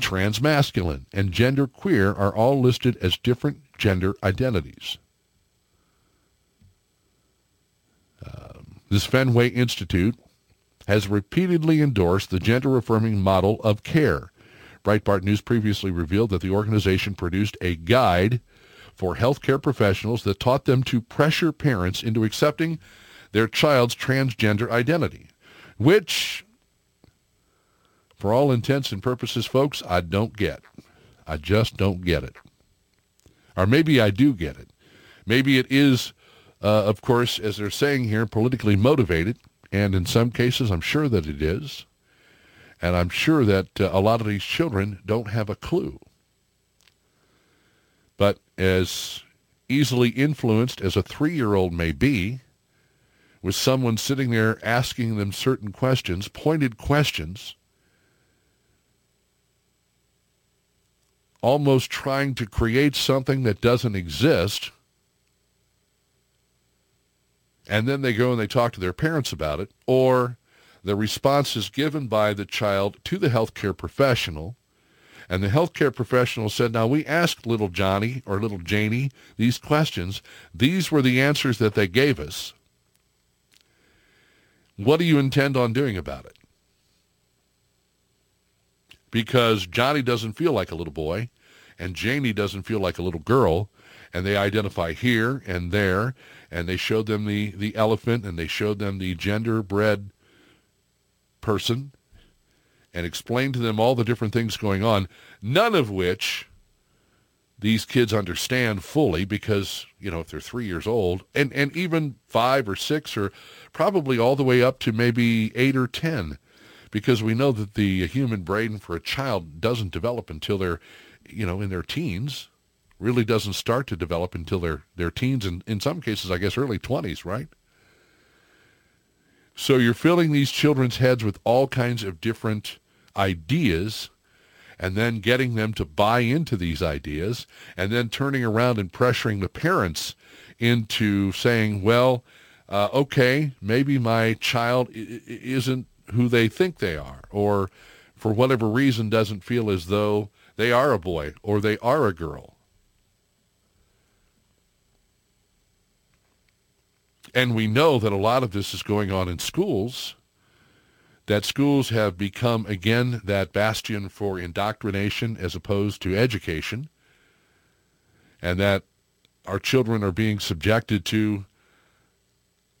S1: transmasculine, and gender queer are all listed as different gender identities. Um, this Fenway Institute has repeatedly endorsed the gender-affirming model of care. Breitbart News previously revealed that the organization produced a guide for healthcare professionals that taught them to pressure parents into accepting their child's transgender identity, which, for all intents and purposes, folks, I don't get. I just don't get it. Or maybe I do get it. Maybe it is, uh, of course, as they're saying here, politically motivated. And in some cases, I'm sure that it is. And I'm sure that uh, a lot of these children don't have a clue. As easily influenced as a three-year-old may be, with someone sitting there asking them certain questions, pointed questions, almost trying to create something that doesn't exist, and then they go and they talk to their parents about it, or the response is given by the child to the healthcare professional, and the healthcare professional said, now we asked little Johnny or little Janie these questions. These were the answers that they gave us. What do you intend on doing about it? Because Johnny doesn't feel like a little boy, and Janie doesn't feel like a little girl, and they identify here and there, and they showed them the, the elephant, and they showed them the gender-bred person, and explain to them all the different things going on, none of which these kids understand fully because, you know, if they're three years old, and, and even five or six or probably all the way up to maybe eight or ten, because we know that the human brain for a child doesn't develop until they're, you know, in their teens really doesn't start to develop until their, their teens and in some cases, I guess, early 20s, right? So you're filling these children's heads with all kinds of different ideas and then getting them to buy into these ideas and then turning around and pressuring the parents into saying, well, uh, okay, maybe my child I- isn't who they think they are or for whatever reason doesn't feel as though they are a boy or they are a girl. And we know that a lot of this is going on in schools, that schools have become, again, that bastion for indoctrination as opposed to education, and that our children are being subjected to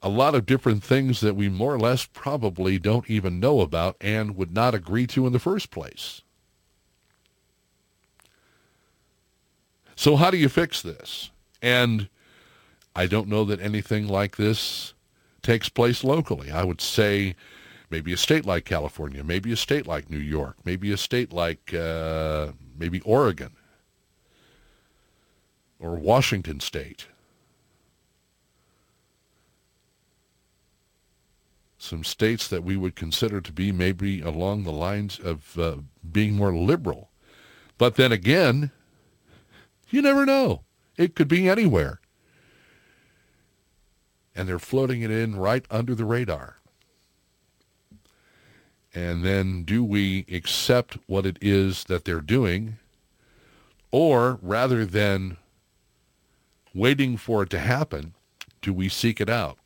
S1: a lot of different things that we more or less probably don't even know about and would not agree to in the first place. So how do you fix this? And I don't know that anything like this takes place locally. I would say maybe a state like California, maybe a state like New York, maybe a state like uh, maybe Oregon or Washington State. Some states that we would consider to be maybe along the lines of uh, being more liberal. But then again, you never know. It could be anywhere. And they're floating it in right under the radar. And then do we accept what it is that they're doing? Or rather than waiting for it to happen, do we seek it out?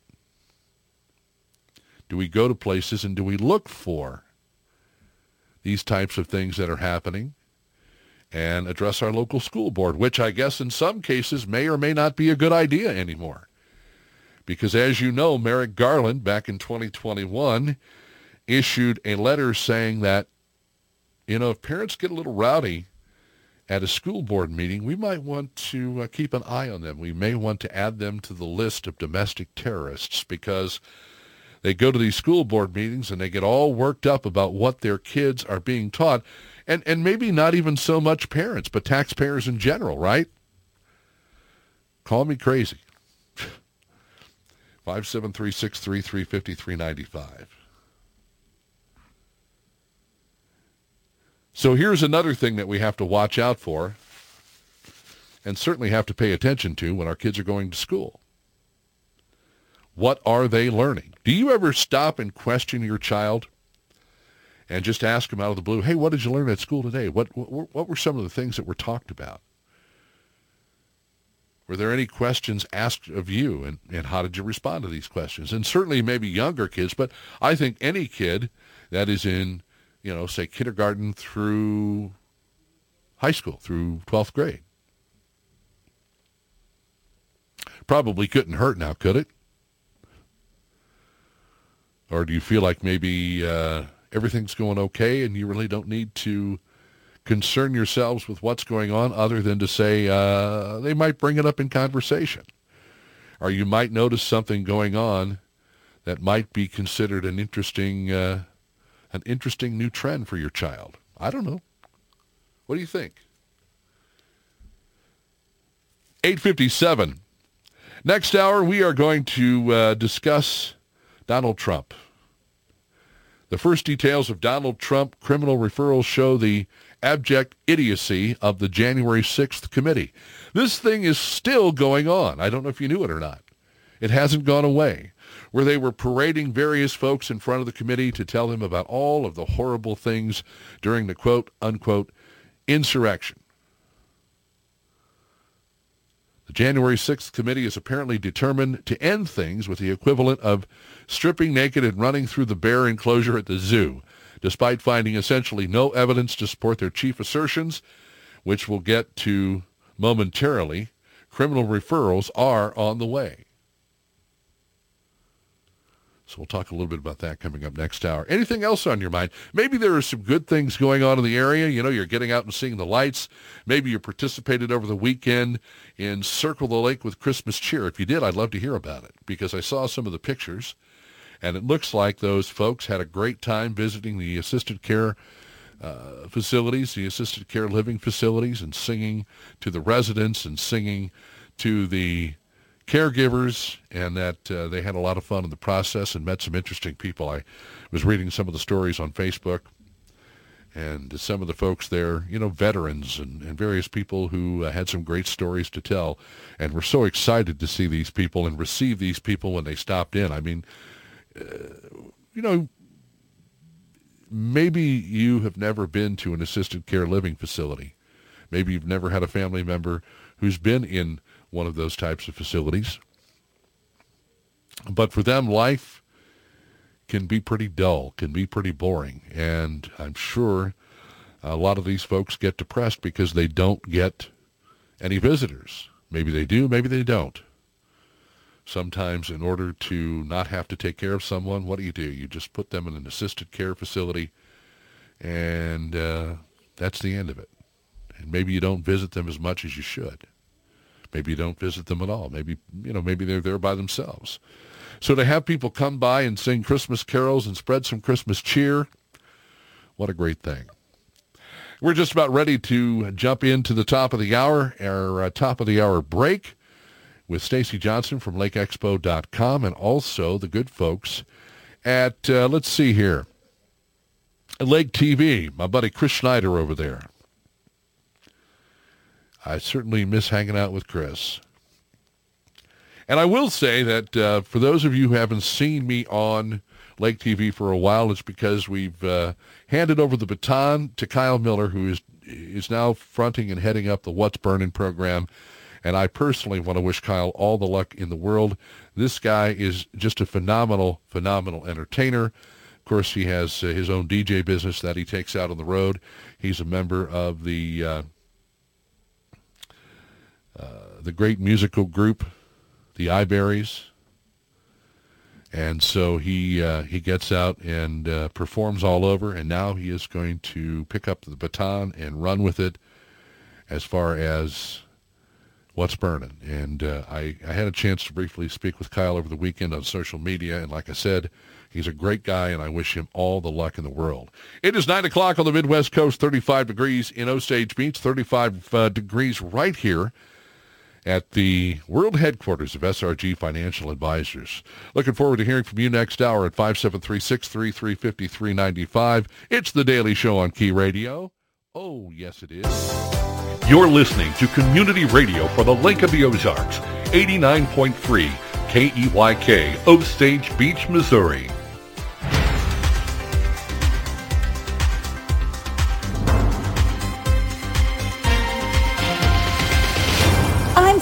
S1: Do we go to places and do we look for these types of things that are happening and address our local school board, which I guess in some cases may or may not be a good idea anymore. Because as you know, Merrick Garland back in 2021 issued a letter saying that, you know, if parents get a little rowdy at a school board meeting, we might want to uh, keep an eye on them. We may want to add them to the list of domestic terrorists because they go to these school board meetings and they get all worked up about what their kids are being taught. And, and maybe not even so much parents, but taxpayers in general, right? Call me crazy. [laughs] 573-633-5395. So here's another thing that we have to watch out for and certainly have to pay attention to when our kids are going to school. What are they learning? Do you ever stop and question your child and just ask them out of the blue, hey, what did you learn at school today? What, what, what were some of the things that were talked about? Were there any questions asked of you, and, and how did you respond to these questions? And certainly maybe younger kids, but I think any kid that is in you know, say kindergarten through high school, through 12th grade. Probably couldn't hurt now, could it? Or do you feel like maybe uh, everything's going okay and you really don't need to concern yourselves with what's going on other than to say uh, they might bring it up in conversation? Or you might notice something going on that might be considered an interesting uh, an interesting new trend for your child? I don't know. What do you think? 857. Next hour, we are going to uh, discuss Donald Trump. The first details of Donald Trump criminal referrals show the abject idiocy of the January 6th committee. This thing is still going on. I don't know if you knew it or not. It hasn't gone away where they were parading various folks in front of the committee to tell him about all of the horrible things during the quote unquote insurrection. The January 6th committee is apparently determined to end things with the equivalent of stripping naked and running through the bear enclosure at the zoo, despite finding essentially no evidence to support their chief assertions, which we'll get to momentarily. Criminal referrals are on the way. So we'll talk a little bit about that coming up next hour. Anything else on your mind? Maybe there are some good things going on in the area. You know, you're getting out and seeing the lights. Maybe you participated over the weekend in Circle the Lake with Christmas Cheer. If you did, I'd love to hear about it because I saw some of the pictures and it looks like those folks had a great time visiting the assisted care uh, facilities, the assisted care living facilities and singing to the residents and singing to the caregivers and that uh, they had a lot of fun in the process and met some interesting people. I was reading some of the stories on Facebook and some of the folks there, you know, veterans and, and various people who uh, had some great stories to tell. And we're so excited to see these people and receive these people when they stopped in. I mean, uh, you know, maybe you have never been to an assisted care living facility. Maybe you've never had a family member who's been in one of those types of facilities. But for them, life can be pretty dull, can be pretty boring. And I'm sure a lot of these folks get depressed because they don't get any visitors. Maybe they do, maybe they don't. Sometimes in order to not have to take care of someone, what do you do? You just put them in an assisted care facility and uh, that's the end of it. And maybe you don't visit them as much as you should. Maybe you don't visit them at all. Maybe, you know, maybe they're there by themselves. So to have people come by and sing Christmas carols and spread some Christmas cheer, what a great thing. We're just about ready to jump into the top of the hour, our uh, top of the hour break with Stacy Johnson from LakeExpo.com and also the good folks at, uh, let's see here, Lake TV, my buddy Chris Schneider over there. I certainly miss hanging out with Chris. And I will say that uh, for those of you who haven't seen me on Lake TV for a while, it's because we've uh, handed over the baton to Kyle Miller, who is is now fronting and heading up the What's Burning program. And I personally want to wish Kyle all the luck in the world. This guy is just a phenomenal, phenomenal entertainer. Of course, he has uh, his own DJ business that he takes out on the road. He's a member of the uh, the great musical group the Iberries. And so he uh, he gets out and uh, performs all over, and now he is going to pick up the baton and run with it as far as what's burning. And uh, I, I had a chance to briefly speak with Kyle over the weekend on social media, and like I said, he's a great guy, and I wish him all the luck in the world. It is 9 o'clock on the Midwest Coast, 35 degrees in Osage Beach, 35 uh, degrees right here at the world headquarters of SRG Financial Advisors. Looking forward to hearing from you next hour at 573-633-5395. It's the Daily Show on Key Radio. Oh, yes, it is. You're listening to Community Radio for the Lake of the Ozarks, 89.3 KEYK, Osage Beach, Missouri.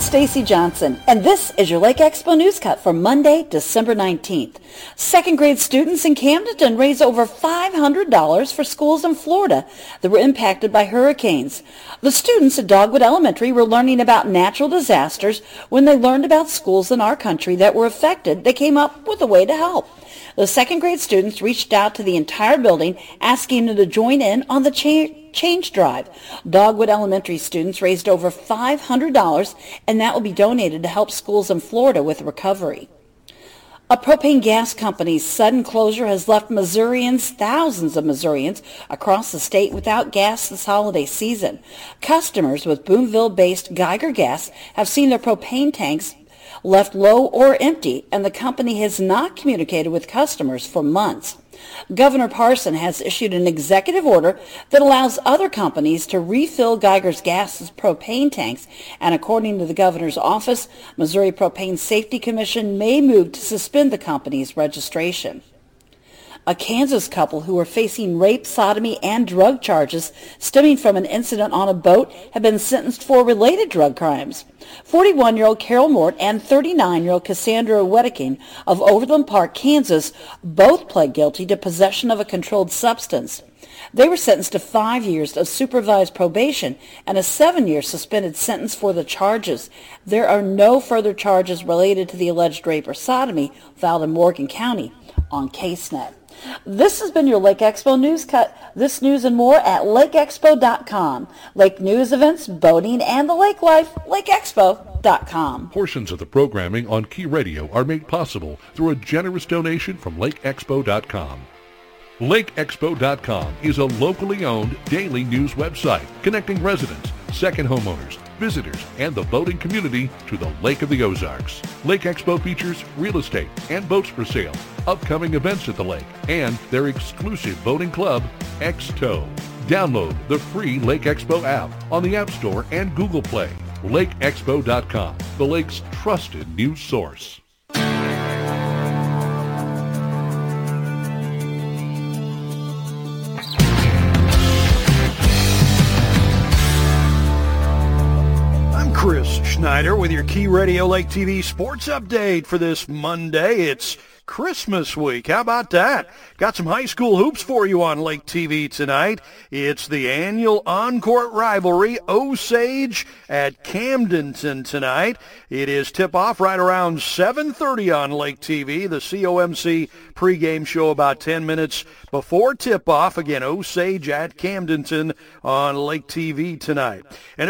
S2: Stacy Johnson, and this is your Lake Expo News Cut for Monday, December 19th. Second grade students in Camdenton raised over $500 for schools in Florida that were impacted by hurricanes. The students at Dogwood Elementary were learning about natural disasters when they learned about schools in our country that were affected. They came up with a way to help. The second grade students reached out to the entire building asking them to join in on the change Change Drive. Dogwood Elementary students raised over $500, and that will be donated to help schools in Florida with recovery. A propane gas company's sudden closure has left Missourians, thousands of Missourians across the state without gas this holiday season. Customers with Boonville-based Geiger Gas have seen their propane tanks left low or empty, and the company has not communicated with customers for months. Governor Parson has issued an executive order that allows other companies to refill Geiger's Gas's propane tanks, and according to the governor's office, Missouri Propane Safety Commission may move to suspend the company's registration. A Kansas couple who were facing rape, sodomy, and drug charges stemming from an incident on a boat have been sentenced for related drug crimes. 41-year-old Carol Mort and 39-year-old Cassandra Wedeking of Overland Park, Kansas, both pled guilty to possession of a controlled substance. They were sentenced to five years of supervised probation and a seven-year suspended sentence for the charges. There are no further charges related to the alleged rape or sodomy filed in Morgan County on CaseNet. This has been your Lake Expo News Cut. This news and more at lakeexpo.com. Lake news events, boating, and the lake life, lakeexpo.com.
S1: Portions of the programming on Key Radio are made possible through a generous donation from lakeexpo.com. LakeExpo.com is a locally owned daily news website connecting residents, second homeowners, visitors, and the boating community to the Lake of the Ozarks. Lake Expo features real estate and boats for sale, upcoming events at the lake, and their exclusive boating club, X-Tow. Download the free Lake Expo app on the App Store and Google Play. LakeExpo.com, the lake's trusted news source.
S3: Chris Schneider with your Key Radio Lake TV sports update for this Monday. It's Christmas week. How about that? Got some high school hoops for you on Lake TV tonight. It's the annual on-court rivalry, Osage at Camdenton tonight. It is tip-off right around 7.30 on Lake TV. The COMC pregame show about 10 minutes before tip-off. Again, Osage at Camdenton on Lake TV tonight.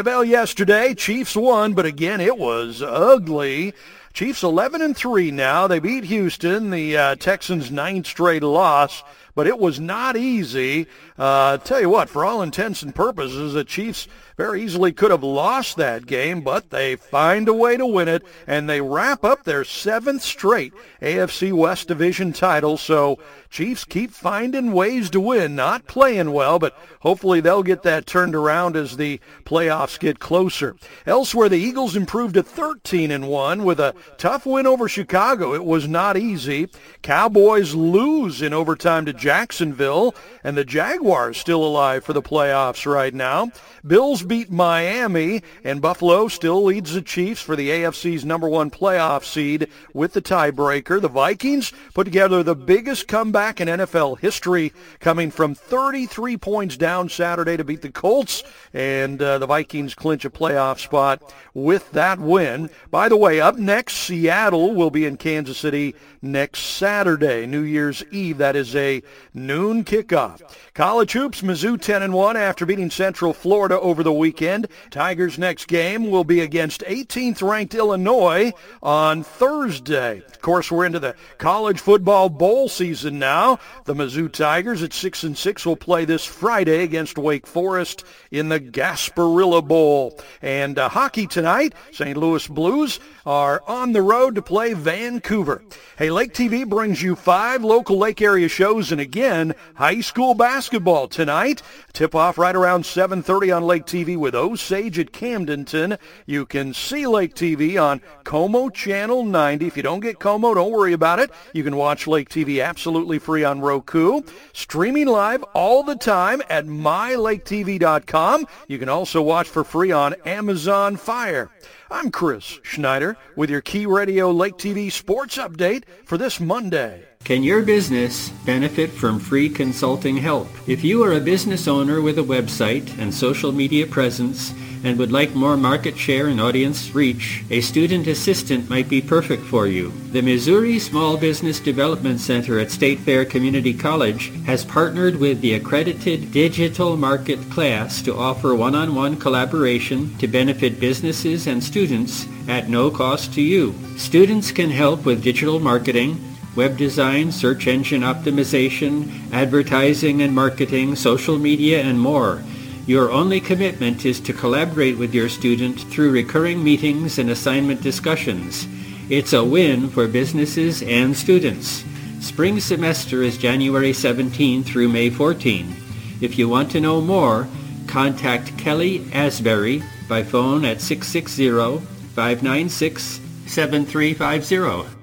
S3: Bell yesterday, Chiefs won, but again, it was ugly. Chiefs 11 and 3 now. They beat Houston, the uh, Texans' ninth straight loss but it was not easy. Uh, tell you what, for all intents and purposes, the Chiefs very easily could have lost that game, but they find a way to win it, and they wrap up their seventh straight AFC West Division title. So Chiefs keep finding ways to win, not playing well, but hopefully they'll get that turned around as the playoffs get closer. Elsewhere, the Eagles improved to 13 and 1 with a tough win over Chicago. It was not easy. Cowboys lose in overtime to Jacksonville, and the Jaguars still alive for the playoffs right now. Bills beat Miami, and Buffalo still leads the Chiefs for the AFC's number one playoff seed with the tiebreaker. The Vikings put together the biggest comeback in NFL history, coming from 33 points down Saturday to beat the Colts, and uh, the Vikings clinch a playoff spot with that win. By the way, up next, Seattle will be in Kansas City next Saturday, New Year's Eve. That is a noon kickoff. College hoops, Mizzou 10 and 1 after beating Central Florida over the weekend. Tigers' next game will be against 18th ranked Illinois on Thursday. Of course, we're into the college football bowl season now. The Mizzou Tigers at 6 and 6 will play this Friday against Wake Forest in the Gasparilla Bowl. And uh, hockey tonight, St. Louis Blues are on the road to play Vancouver. Hey, Lake TV brings you five local lake area shows and again, high school basketball tonight. Tip off right around 7.30 on Lake TV with Osage at Camdenton. You can see Lake TV on Co-Mo Channel 90. If you don't get Co-Mo, don't worry about it. You can watch Lake TV absolutely free on Roku. Streaming live all the time at mylaketv.com. You can also watch for free on Amazon Fire. I'm Chris Schneider with your Key Radio Lake TV sports update for this Monday.
S4: Can your business benefit from free consulting help? If you are a business owner with a website and social media presence, and would like more market share and audience reach, a student assistant might be perfect for you. The Missouri Small Business Development Center at State Fair Community College has partnered with the accredited Digital Market class to offer one-on-one collaboration to benefit businesses and students at no cost to you. Students can help with digital marketing, web design, search engine optimization, advertising and marketing, social media, and more. Your only commitment is to collaborate with your student through recurring meetings and assignment discussions. It's a win for businesses and students. Spring semester is January 17 through May 14. If you want to know more, contact Kelly Asbury by phone at 660-596-7350.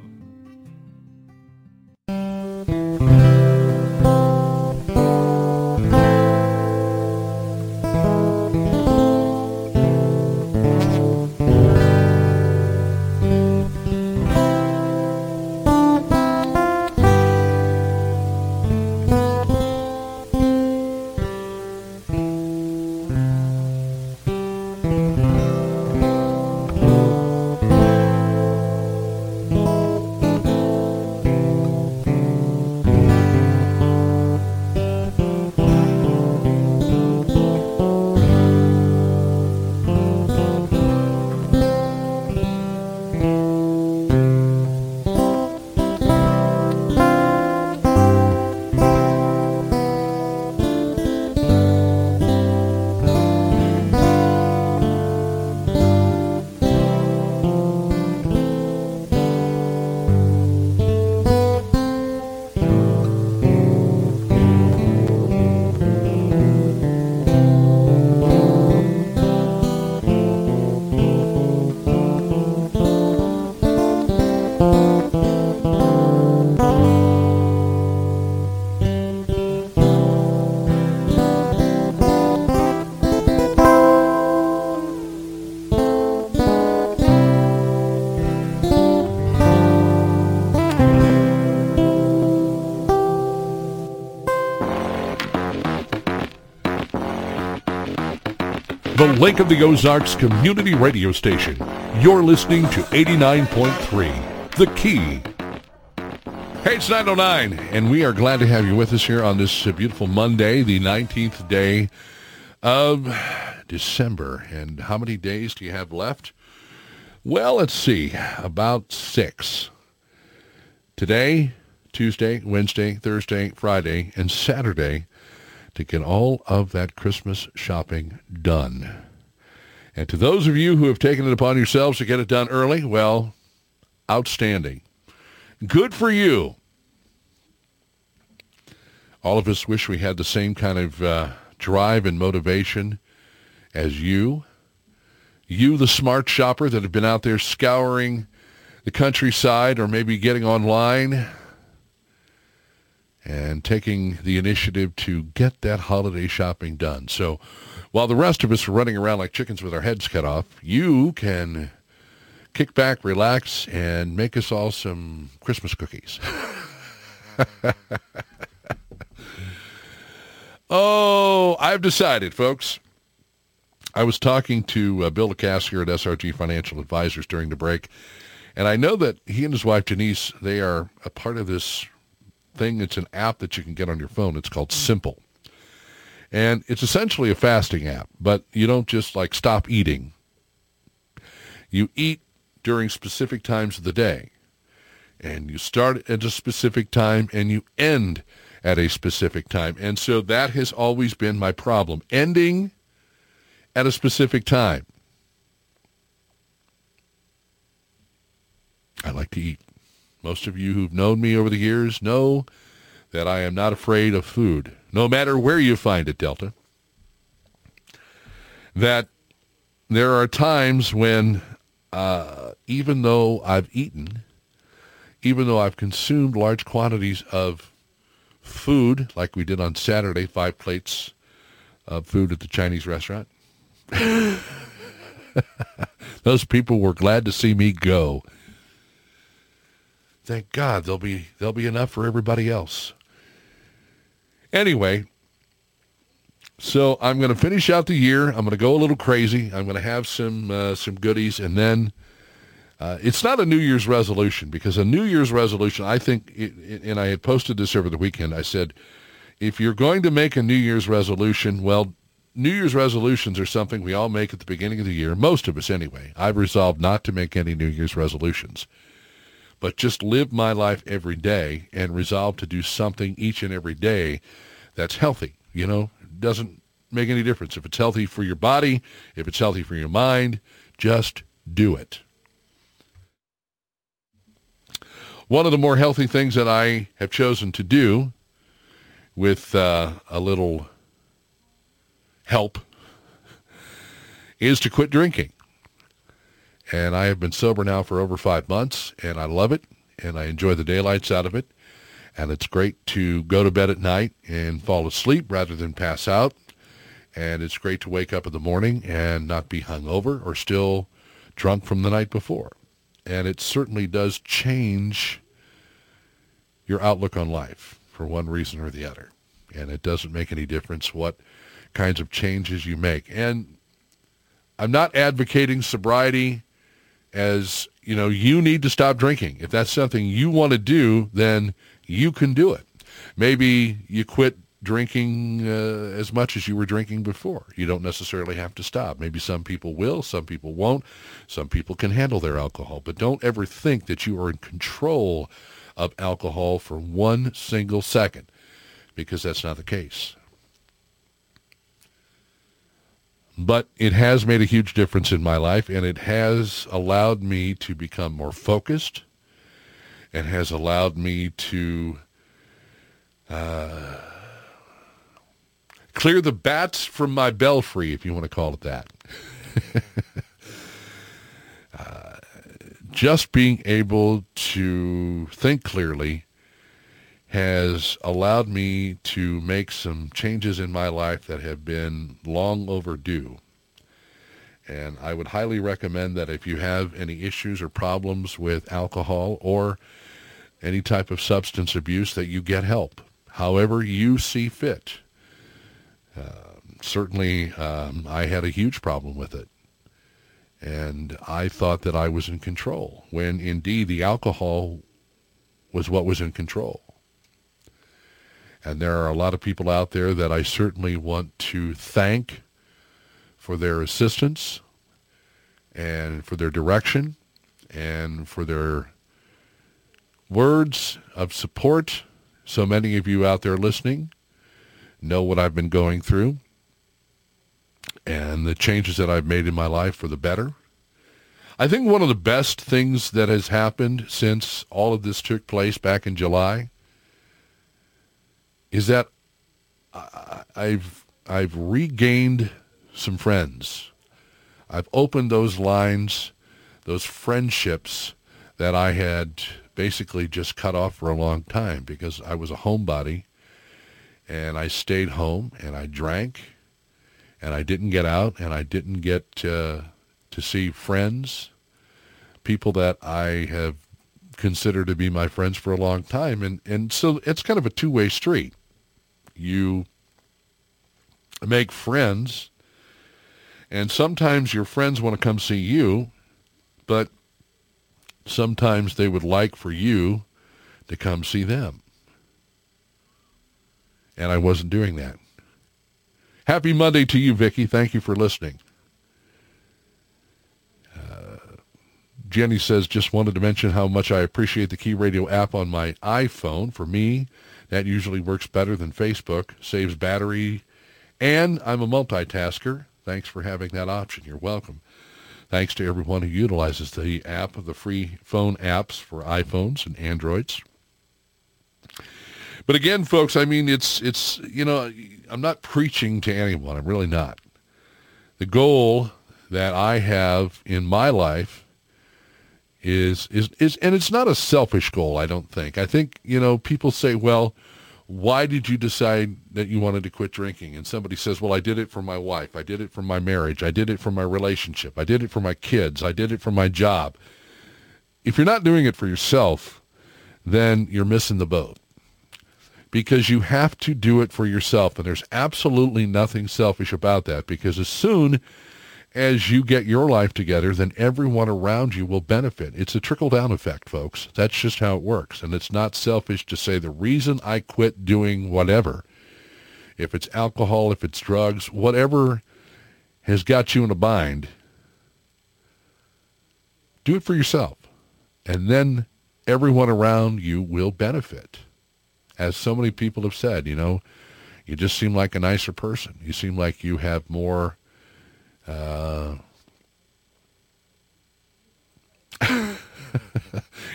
S1: Lake of the Ozarks community radio station. You're listening to 89.3, The Key. Hey, it's 909, and we are glad to have you with us here on this uh, beautiful Monday, the 19th day of December. And how many days do you have left? Well, let's see, about six. Today, Tuesday, Wednesday, Thursday, Friday, and Saturday to get all of that Christmas shopping done. And to those of you who have taken it upon yourselves to get it done early, well, outstanding. Good for you. All of us wish we had the same kind of uh, drive and motivation as you. You, the smart shopper that have been out there scouring the countryside or maybe getting online and taking the initiative to get that holiday shopping done. So while the rest of us are running around like chickens with our heads cut off, you can kick back, relax, and make us all some Christmas cookies. [laughs] oh, I've decided, folks. I was talking to uh, Bill LeCassier at SRG Financial Advisors during the break, and I know that he and his wife Denise, they are a part of this thing. It's an app that you can get on your phone. It's called Simple. And it's essentially a fasting app, but you don't just like stop eating. You eat during specific times of the day. And you start at a specific time and you end at a specific time. And so that has always been my problem. Ending at a specific time. I like to eat. Most of you who've known me over the years know that I am not afraid of food, no matter where you find it, Delta. That there are times when, uh, even though I've eaten, even though I've consumed large quantities of food, like we did on Saturday, five plates of food at the Chinese restaurant, [laughs] those people were glad to see me go Thank God there'll be there'll be enough for everybody else. Anyway, so I'm going to finish out the year. I'm going to go a little crazy. I'm going to have some uh, some goodies, and then uh, it's not a New Year's resolution because a New Year's resolution, I think, it, it, and I had posted this over the weekend. I said, if you're going to make a New Year's resolution, well, New Year's resolutions are something we all make at the beginning of the year. Most of us, anyway. I've resolved not to make any New Year's resolutions but just live my life every day and resolve to do something each and every day that's healthy. You know, doesn't make any difference. If it's healthy for your body, if it's healthy for your mind, just do it. One of the more healthy things that I have chosen to do with uh, a little help is to quit drinking. And I have been sober now for over five months, and I love it, and I enjoy the daylights out of it. And it's great to go to bed at night and fall asleep rather than pass out. And it's great to wake up in the morning and not be hungover or still drunk from the night before. And it certainly does change your outlook on life for one reason or the other. And it doesn't make any difference what kinds of changes you make. And I'm not advocating sobriety as you know you need to stop drinking. If that's something you want to do then you can do it. Maybe you quit drinking uh, as much as you were drinking before. You don't necessarily have to stop. Maybe some people will some people won't. Some people can handle their alcohol. But don't ever think that you are in control of alcohol for one single second because that's not the case but it has made a huge difference in my life and it has allowed me to become more focused and has allowed me to uh, clear the bats from my belfry, if you want to call it that. [laughs] uh, just being able to think clearly has allowed me to make some changes in my life that have been long overdue. And I would highly recommend that if you have any issues or problems with alcohol or any type of substance abuse, that you get help, however you see fit. Uh, certainly, um, I had a huge problem with it. And I thought that I was in control, when indeed the alcohol was what was in control. And there are a lot of people out there that I certainly want to thank for their assistance. and for their direction and for their words of support. So many of you out there listening know what I've been going through and the changes that I've made in my life for the better. I think one of the best things that has happened since all of this took place back in July is that I've I've regained some friends. I've opened those lines, those friendships that I had basically just cut off for a long time because I was a homebody and I stayed home and I drank and I didn't get out and I didn't get to see friends, people that I have considered to be my friends for a long time. And, and so it's kind of a two-way street. You make friends, and sometimes your friends want to come see you, but sometimes they would like for you to come see them. And I wasn't doing that. Happy Monday to you, Vicki. Thank you for listening. Uh, Jenny says, just wanted to mention how much I appreciate the Key Radio app on my iPhone. For me, that usually works better than Facebook, saves battery, and I'm a multitasker. Thanks for having that option. You're welcome. Thanks to everyone who utilizes the app, the free phone apps for iPhones and Androids. But again, folks, I mean, it's it's you know, I'm not preaching to anyone. I'm really not. The goal that I have in my life is is is and it's not a selfish goal, I don't think. I think, you know, people say, "Well, why did you decide that you wanted to quit drinking?" And somebody says, "Well, I did it for my wife. I did it for my marriage. I did it for my relationship. I did it for my kids. I did it for my job." If you're not doing it for yourself, then you're missing the boat because you have to do it for yourself. And there's absolutely nothing selfish about that because as soon as you get your life together, then everyone around you will benefit. It's a trickle-down effect, folks. That's just how it works. And it's not selfish to say the reason I quit doing whatever, if it's alcohol, if it's drugs, whatever has got you in a bind, do it for yourself. And then everyone around you will benefit as so many people have said, you know, you just seem like a nicer person. You seem like you have more. Uh, [laughs]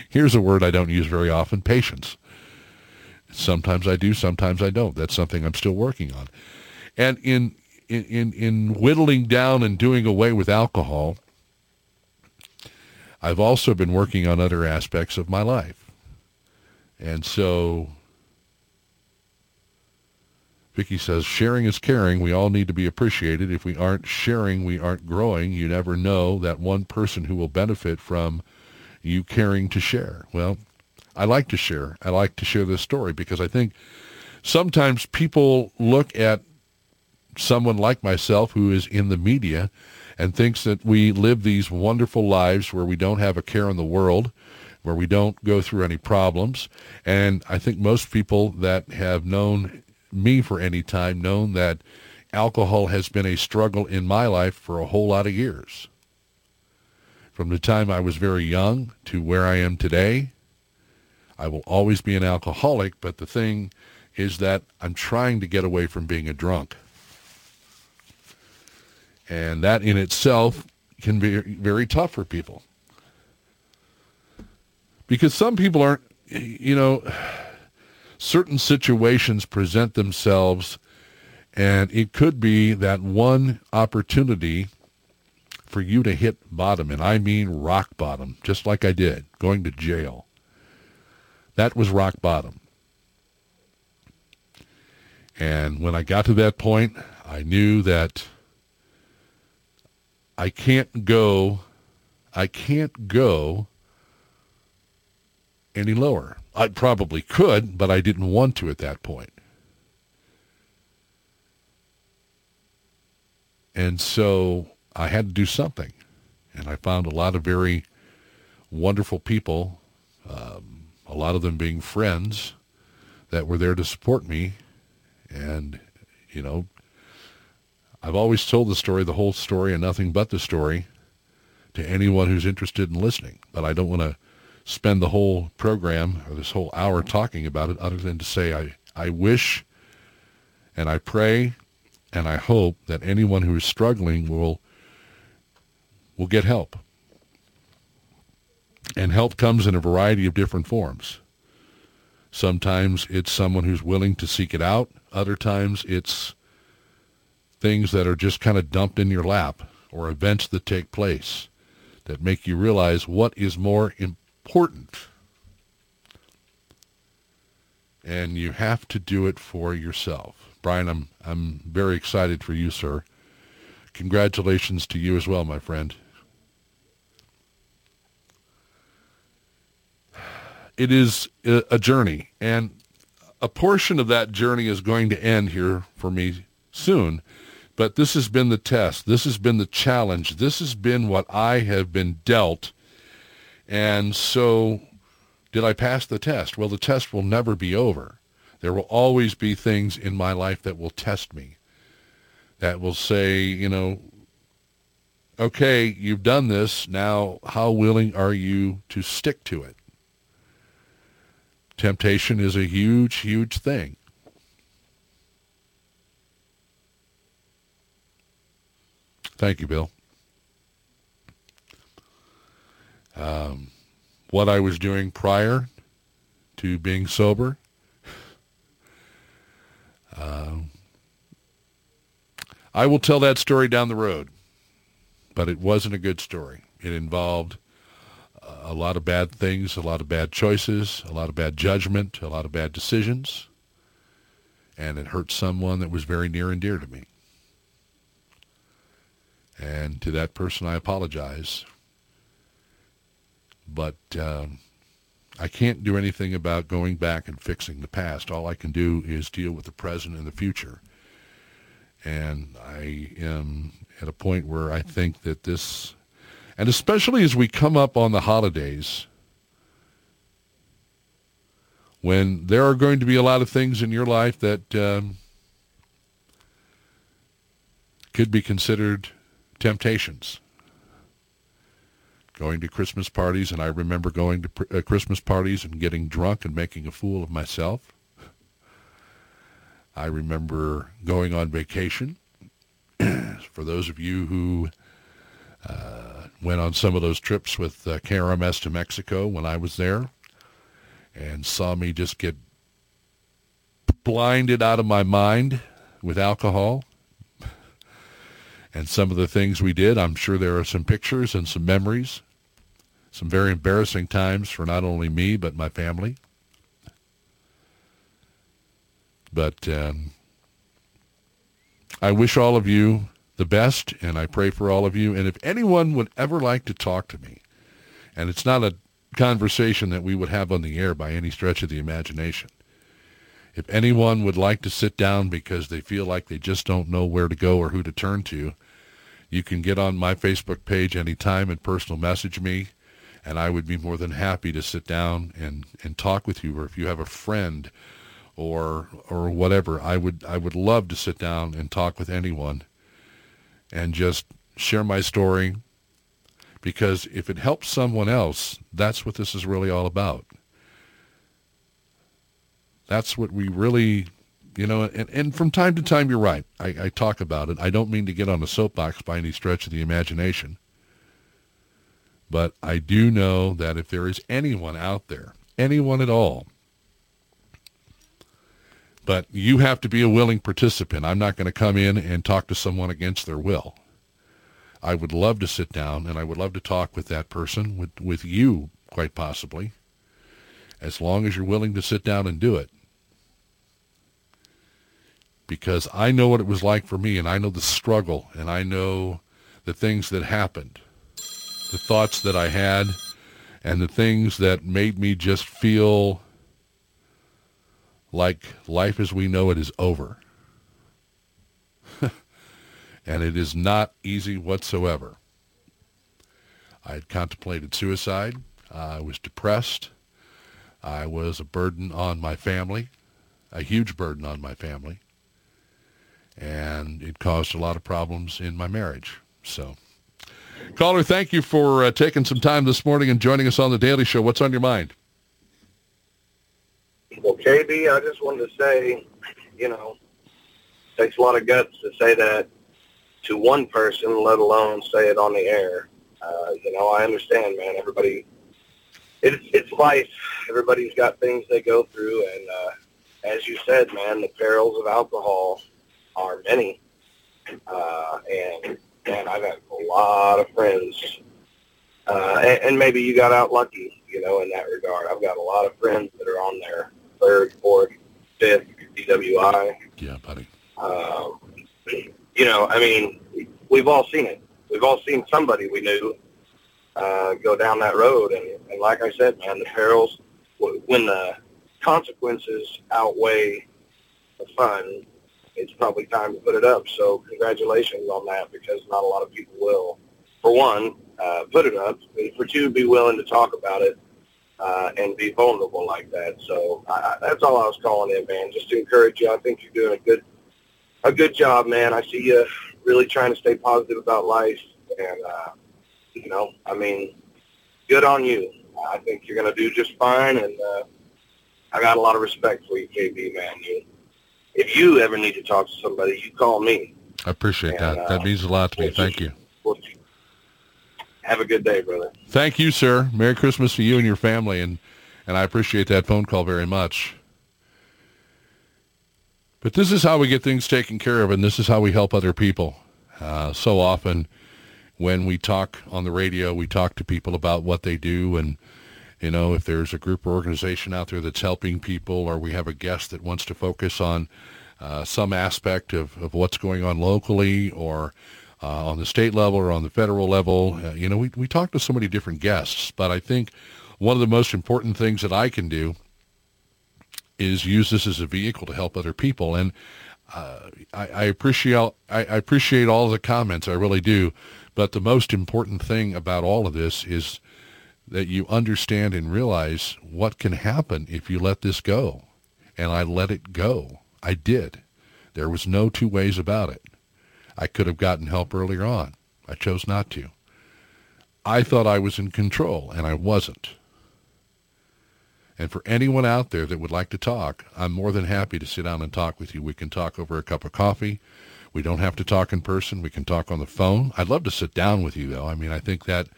S1: here's a word I don't use very often: patience. Sometimes I do, sometimes I don't. That's something I'm still working on. And in in in whittling down and doing away with alcohol, I've also been working on other aspects of my life. And so Vicky says, sharing is caring. We all need to be appreciated. If we aren't sharing, we aren't growing. You never know that one person who will benefit from you caring to share. Well, I like to share. I like to share this story because I think sometimes people look at someone like myself who is in the media and thinks that we live these wonderful lives where we don't have a care in the world, where we don't go through any problems. And I think most people that have known me for any time known that alcohol has been a struggle in my life for a whole lot of years. From the time I was very young to where I am today, I will always be an alcoholic, but the thing is that I'm trying to get away from being a drunk. And that in itself can be very tough for people. Because some people aren't, you know, certain situations present themselves, and it could be that one opportunity for you to hit bottom, and I mean rock bottom, just like I did, going to jail. That was rock bottom. And when I got to that point, I knew that I can't go, I can't go any lower. I probably could, but I didn't want to at that point. And so I had to do something. And I found a lot of very wonderful people, um, a lot of them being friends that were there to support me. And, you know, I've always told the story, the whole story, and nothing but the story to anyone who's interested in listening. But I don't want to spend the whole program or this whole hour talking about it other than to say I, I wish and I pray and I hope that anyone who is struggling will will get help. And help comes in a variety of different forms. Sometimes it's someone who's willing to seek it out. Other times it's things that are just kind of dumped in your lap or events that take place that make you realize what is more important. And you have to do it for yourself. Brian, I'm I'm very excited for you, sir. Congratulations to you as well, my friend. It is a journey, and a portion of that journey is going to end here for me soon. But this has been the test. This has been the challenge. This has been what I have been dealt. And so did I pass the test? Well, the test will never be over. There will always be things in my life that will test me, that will say, you know, okay, you've done this. Now, how willing are you to stick to it? Temptation is a huge, huge thing. Thank you, Bill. Um, what I was doing prior to being sober. Uh, I will tell that story down the road, but it wasn't a good story. It involved a lot of bad things, a lot of bad choices, a lot of bad judgment, a lot of bad decisions, and it hurt someone that was very near and dear to me. And to that person, I apologize. But uh, I can't do anything about going back and fixing the past. All I can do is deal with the present and the future. And I am at a point where I think that this and especially as we come up on the holidays, when there are going to be a lot of things in your life that um, could be considered temptations. Going to Christmas parties, and I remember going to pr- uh, Christmas parties and getting drunk and making a fool of myself. I remember going on vacation. [clears throat] For those of you who uh, went on some of those trips with uh, KRMS to Mexico when I was there and saw me just get blinded out of my mind with alcohol and some of the things we did. I'm sure there are some pictures and some memories, some very embarrassing times for not only me but my family. But um, I wish all of you the best, and I pray for all of you. And if anyone would ever like to talk to me, and it's not a conversation that we would have on the air by any stretch of the imagination, if anyone would like to sit down because they feel like they just don't know where to go or who to turn to, you can get on my Facebook page anytime and personal message me, and I would be more than happy to sit down and, and talk with you. Or if you have a friend or or whatever, I would I would love to sit down and talk with anyone and just share my story because if it helps someone else, that's what this is really all about. That's what we really, you know, and, and from time to time, you're right. I, I talk about it. I don't mean to get on a soapbox by any stretch of the imagination. But I do know that if there is anyone out there, anyone at all, but you have to be a willing participant. I'm not going to come in and talk to someone against their will. I would love to sit down and I would love to talk with that person, with, with you, quite possibly, as long as you're willing to sit down and do it. Because I know what it was like for me and I know the struggle and I know the things that happened, the thoughts that I had, and the things that made me just feel like life as we know it is over. [laughs] and it is not easy whatsoever. I had contemplated suicide. I was depressed. I was a burden on my family, a huge burden on my family. And it caused a lot of problems in my marriage. So Caller, thank you for uh, taking some time this morning and joining us on the Daily Show. What's on your mind?
S6: Well, KB, I just wanted to say, you know, it takes a lot of guts to say that to one person, let alone say it on the air. Uh, you know, I understand, man. Everybody, it's it's life. Everybody's got things they go through, and uh, as you said, man, the perils of alcohol are many. Uh, and man, I've had a lot of friends, uh, and, and maybe you got out lucky, you know, in that regard. I've got a lot of friends that are on their third, fourth, fifth DWI.
S1: Yeah, buddy.
S6: Um, you know, I mean, we've all seen it. We've all seen somebody we knew uh, go down that road, and, and like I said, man, the perils when the consequences outweigh the fun, it's probably time to put it up. So congratulations on that because not a lot of people will, for one, uh, put it up, and for two, be willing to talk about it uh, and be vulnerable like that. So I, that's all I was calling in, man, just to encourage you. I think you're doing a good a good job, man. I see you really trying to stay positive about life, and uh, you know, I mean, good on you. I think you're to do just fine, and uh, I got a lot of respect for you, KB, man. You, if you ever need to talk to somebody, you call me.
S1: I appreciate and, that. that uh, means a lot to me. Thank you.
S6: have a good day, brother.
S1: Thank you, sir. Merry Christmas to you and your family, and and I appreciate that phone call very much. But this is how we get things taken care of, and this is how we help other people. Uh, so often, when we talk on the radio, we talk to people about what they do, and you know, if there's a group or organization out there that's helping people, or we have a guest that wants to focus on uh, some aspect of, of what's going on locally or uh, on the state level or on the federal level, uh, you know, we, we talk to so many different guests. But I think one of the most important things that I can do is use this as a vehicle to help other people. And uh, I, I, appreciate I, I appreciate all the comments. I really do. But the most important thing about all of this is that you understand and realize what can happen if you let this go. And I let it go. I did. There was no two ways about it. I could have gotten help earlier on. I chose not to. I thought I was in control, and I wasn't. And for anyone out there that would like to talk, I'm more than happy to sit down and talk with you. We can talk over a cup of coffee. We don't have to talk in person. We can talk on the phone. I'd love to sit down with you, though. I mean, I think that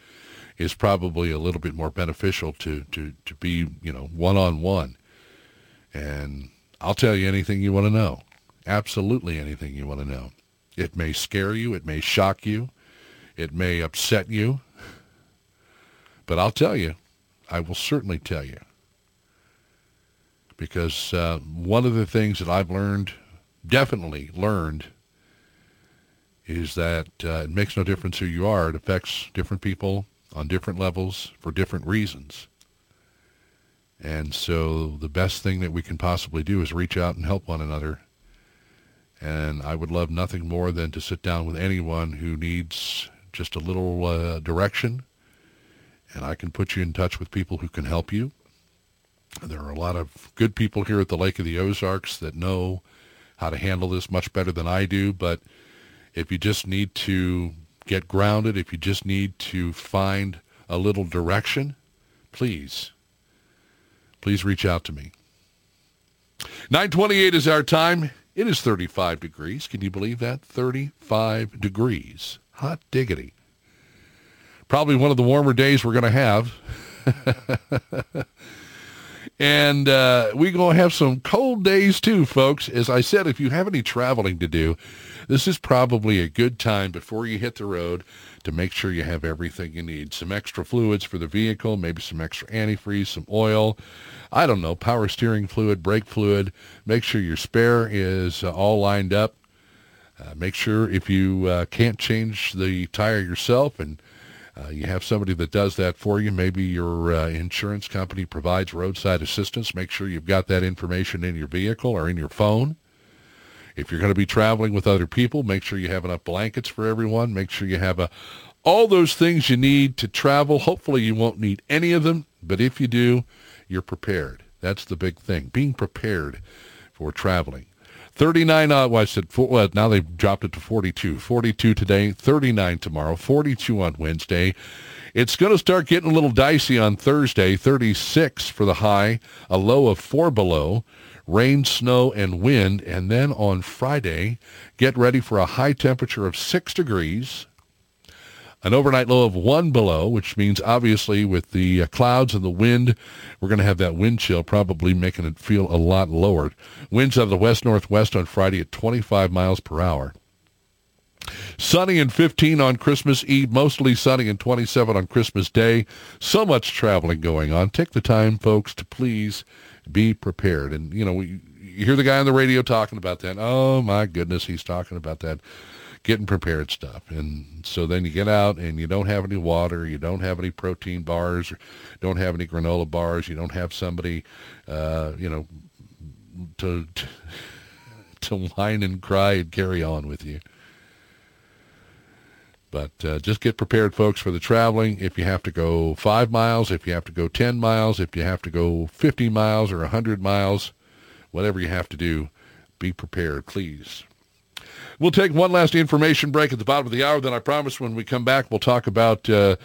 S1: is probably a little bit more beneficial to, to, to be, you know, one-on-one. And I'll tell you anything you want to know. Absolutely anything you want to know. It may scare you. It may shock you. It may upset you. But I'll tell you. I will certainly tell you because uh, one of the things that I've learned, definitely learned, is that uh, it makes no difference who you are. It affects different people on different levels for different reasons. And so the best thing that we can possibly do is reach out and help one another. And I would love nothing more than to sit down with anyone who needs just a little uh, direction. And I can put you in touch with people who can help you. There are a lot of good people here at the Lake of the Ozarks that know how to handle this much better than I do. But if you just need to get grounded, if you just need to find a little direction, please, please reach out to me. 928 is our time. It is 35 degrees. Can you believe that? 35 degrees. Hot diggity. Probably one of the warmer days we're going to have. [laughs] And uh, we're going to have some cold days too, folks. As I said, if you have any traveling to do, this is probably a good time before you hit the road to make sure you have everything you need. Some extra fluids for the vehicle, maybe some extra antifreeze, some oil. I don't know, power steering fluid, brake fluid. Make sure your spare is uh, all lined up. Uh, make sure if you uh, can't change the tire yourself and uh, you have somebody that does that for you. Maybe your uh, insurance company provides roadside assistance. Make sure you've got that information in your vehicle or in your phone. If you're going to be traveling with other people, make sure you have enough blankets for everyone. Make sure you have a, all those things you need to travel. Hopefully you won't need any of them, but if you do, you're prepared. That's the big thing, being prepared for traveling. 39, uh, well, I said, four, well, now they've dropped it to 42. 42 today, 39 tomorrow, 42 on Wednesday. It's going to start getting a little dicey on Thursday, 36 for the high, a low of 4 below, rain, snow, and wind. And then on Friday, get ready for a high temperature of 6 degrees, an overnight low of 1 below, which means obviously with the uh, clouds and the wind, we're going to have that wind chill, probably making it feel a lot lower. Winds out of the west-northwest on Friday at 25 miles per hour. Sunny and 15 on Christmas Eve, mostly sunny and 27 on Christmas Day. So much traveling going on. Take the time, folks, to please be prepared. And, you know, we, you hear the guy on the radio talking about that. Oh, my goodness, he's talking about that getting prepared stuff. And so then you get out and you don't have any water, you don't have any protein bars, don't have any granola bars, you don't have somebody, uh, you know, to, to [laughs] to whine and cry and carry on with you. But uh, just get prepared, folks, for the traveling. If you have to go five miles, if you have to go 10 miles, if you have to go 50 miles or 100 miles, whatever you have to do, be prepared, please. We'll take one last information break at the bottom of the hour. Then I promise when we come back, we'll talk about uh,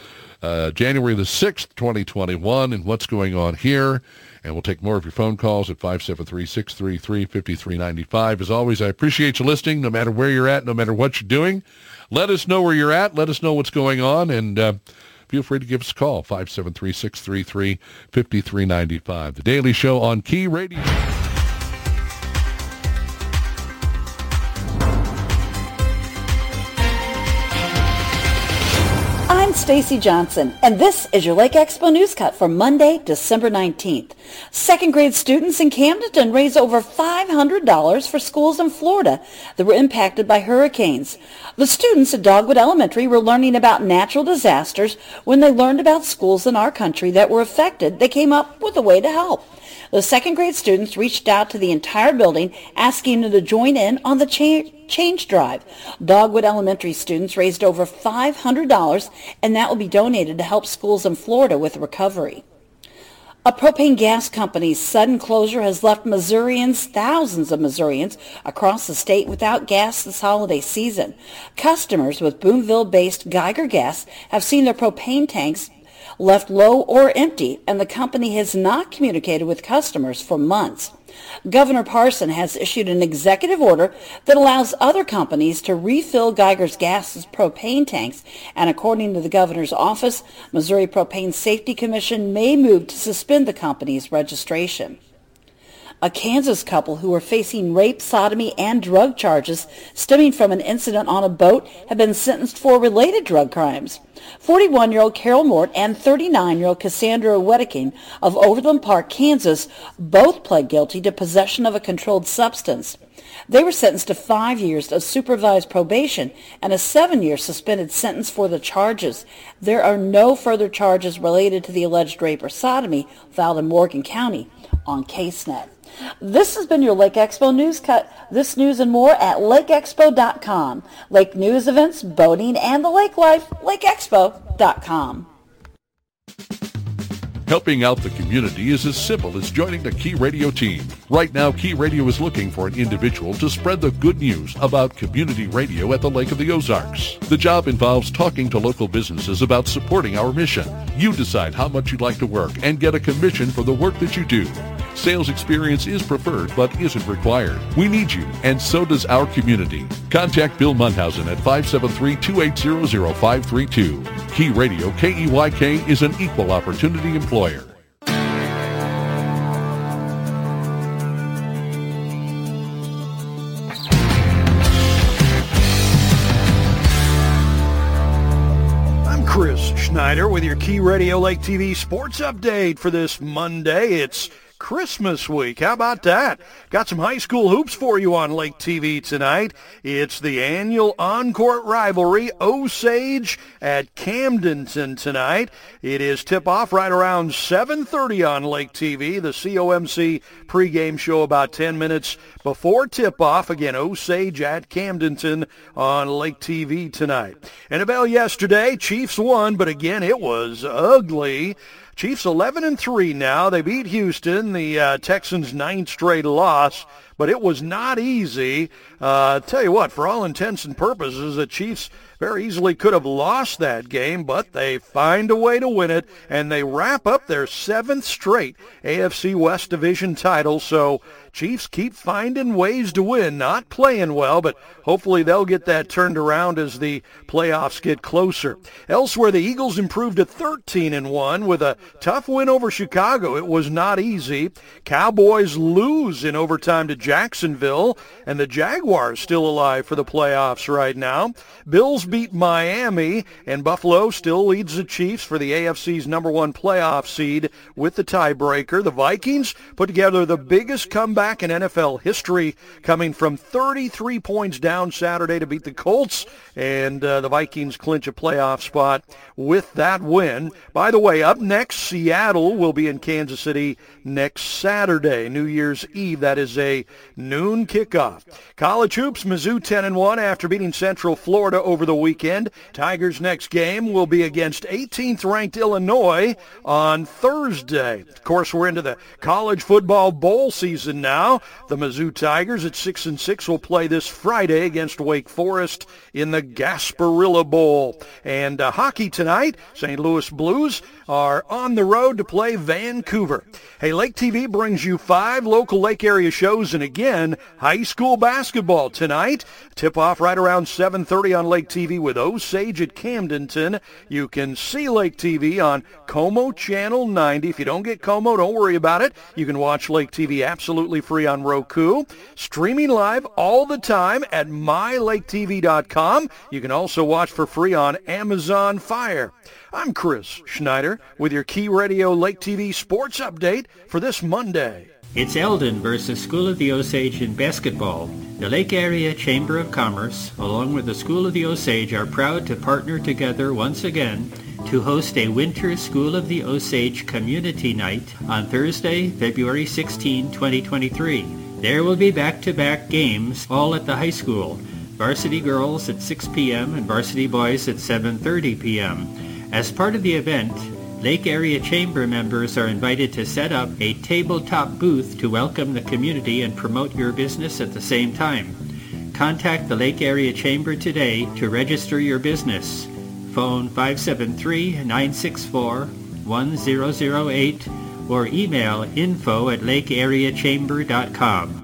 S1: uh, January the 6th, 2021 and what's going on here. And we'll take more of your phone calls at 573-633-5395. As always, I appreciate you listening, no matter where you're at, no matter what you're doing. Let us know where you're at. Let us know what's going on. And uh, feel free to give us a call, 573-633-5395. The Daily Show on Key Radio.
S2: Stacy Johnson, and this is your Lake Expo News Cut for Monday, December 19th. Second grade students in Camdenton raised over $500 for schools in Florida that were impacted by hurricanes. The students at Dogwood Elementary were learning about natural disasters when they learned about schools in our country that were affected. They came up with a way to help. The second grade students reached out to the entire building asking them to join in on the cha- change drive. Dogwood Elementary students raised over $500 and that will be donated to help schools in Florida with recovery. A propane gas company's sudden closure has left Missourians, thousands of Missourians across the state without gas this holiday season. Customers with Boonville-based Geiger Gas have seen their propane tanks left low or empty, and the company has not communicated with customers for months. Governor Parson has issued an executive order that allows other companies to refill Geiger's Gas's propane tanks, and according to the governor's office, Missouri Propane Safety Commission may move to suspend the company's registration. A Kansas couple who were facing rape, sodomy, and drug charges stemming from an incident on a boat have been sentenced for related drug crimes. 41-year-old Carol Mort and 39-year-old Cassandra Wedeking of Overland Park, Kansas, both pled guilty to possession of a controlled substance. They were sentenced to five years of supervised probation and a seven-year suspended sentence for the charges. There are no further charges related to the alleged rape or sodomy filed in Morgan County on CaseNet. This has been your Lake Expo News Cut. This news and more at lakeexpo.com. Lake news events, boating, and the lake life, lakeexpo.com.
S1: Helping out the community is as simple as joining the Key Radio team. Right now, Key Radio is looking for an individual to spread the good news about community radio at the Lake of the Ozarks. The job involves talking to local businesses about supporting our mission. You decide how much you'd like to work and get a commission for the work that you do. Sales experience is preferred but isn't required. We need you, and so does our community. Contact Bill Munhausen at 573-280-0532. Key Radio, KEYK, is an equal opportunity employer.
S3: I'm Chris Schneider with your Key Radio Lake TV sports update for this Monday. It's Christmas week. How about that? Got some high school hoops for you on Lake TV tonight. It's the annual on-court rivalry, Osage at Camdenton tonight. It is tip-off right around 7.30 on Lake TV. The COMC pregame show about 10 minutes before tip-off. Again, Osage at Camdenton on Lake TV tonight. NFL yesterday, Chiefs won, but again, it was ugly. Chiefs 11 and 3 now. They beat Houston, the uh, Texans' ninth straight loss. but it was not easy. Uh, tell you what, for all intents and purposes, the Chiefs very easily could have lost that game, but they find a way to win it, and they wrap up their seventh straight AFC West Division title. So Chiefs keep finding ways to win, not playing well, but hopefully they'll get that turned around as the playoffs get closer. Elsewhere, the Eagles improved to 13 and 1 with a tough win over Chicago. It was not easy. Cowboys lose in overtime to Jacksonville, and the Jaguars still alive for the playoffs right now. Bills beat Miami, and Buffalo still leads the Chiefs for the AFC's number one playoff seed with the tiebreaker. The Vikings put together the biggest comeback in NFL history, coming from 33 points down Saturday to beat the Colts, and uh, the Vikings clinch a playoff spot with that win. By the way, up next, Seattle will be in Kansas City next Saturday, New Year's Eve. That is a noon kickoff. College hoops, Mizzou 10 and 1 after beating Central Florida over the weekend. Tigers' next game will be against 18th ranked Illinois on Thursday. Of course, we're into the college football bowl season now. The Mizzou Tigers at 6 and 6 will play this Friday against Wake Forest in the Gasparilla Bowl. And uh, hockey tonight, St. Louis Blues are on the road to play Vancouver. Hey, Lake TV brings you five local lake area shows and again, high school basketball tonight. Tip off right around 7:30 on Lake TV with Osage at Camdenton. You can see Lake TV on Co-Mo Channel 90. If you don't get Co-Mo, don't worry about it. You can watch Lake TV absolutely free on Roku. Streaming live all the time at mylaketv.com. You can also watch for free on Amazon Fire. I'm Chris Schneider with your Key Radio Lake TV sports update for this Monday.
S4: It's Eldon versus School of the Osage in basketball. The Lake Area Chamber of Commerce, along with the School of the Osage, are proud to partner together once again to host a Winter School of the Osage Community Night on Thursday, February 16, 2023. There will be back-to-back games, all at the high school. Varsity girls at 6 p.m. and varsity boys at 7.30 p.m. As part of the event, Lake Area Chamber members are invited to set up a tabletop booth to welcome the community and promote your business at the same time. Contact the Lake Area Chamber today to register your business. Phone 573-964-1008 or email info at lakeareachamber.com.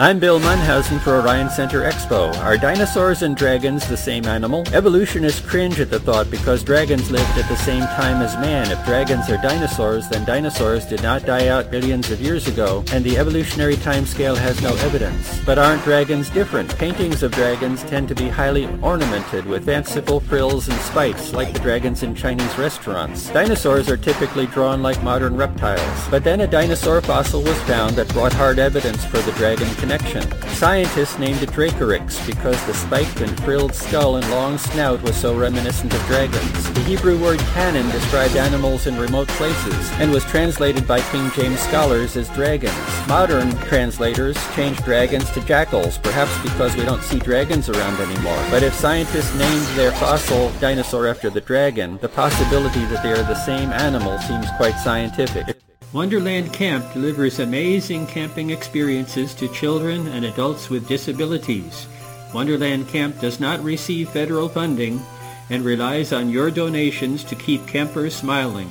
S4: I'm Bill Munhausen for Orion Center Expo. Are dinosaurs and dragons the same animal? Evolutionists cringe at the thought because dragons lived at the same time as man. If dragons are dinosaurs, then dinosaurs did not die out billions of years ago, and the evolutionary timescale has no evidence. But aren't dragons different? Paintings of dragons tend to be highly ornamented with fanciful frills and spikes, like the dragons in Chinese restaurants. Dinosaurs are typically drawn like modern reptiles. But then a dinosaur fossil was found that brought hard evidence for the dragon connection. Scientists named it Dracorex because the spiked and frilled skull and long snout was so reminiscent of dragons. The Hebrew word cannon described animals in remote places and was translated by King James scholars as dragons. Modern translators changed dragons to jackals, perhaps because we don't see dragons around anymore. But if scientists named their fossil dinosaur after the dragon, the possibility that they are the same animal seems quite scientific. Wonderland Camp delivers amazing camping experiences to children and adults with disabilities. Wonderland Camp does not receive federal funding and relies on your donations to keep campers smiling.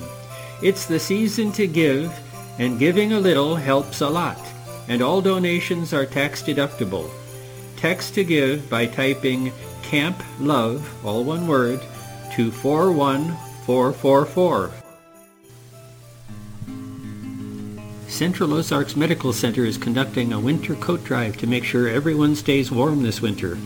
S4: It's the season to give, and giving a little helps a lot, and all donations are tax deductible. Text to give by typing Camp Love, all one word, to 41444. Central Ozarks Medical Center is conducting a winter coat drive to make sure everyone stays warm this winter.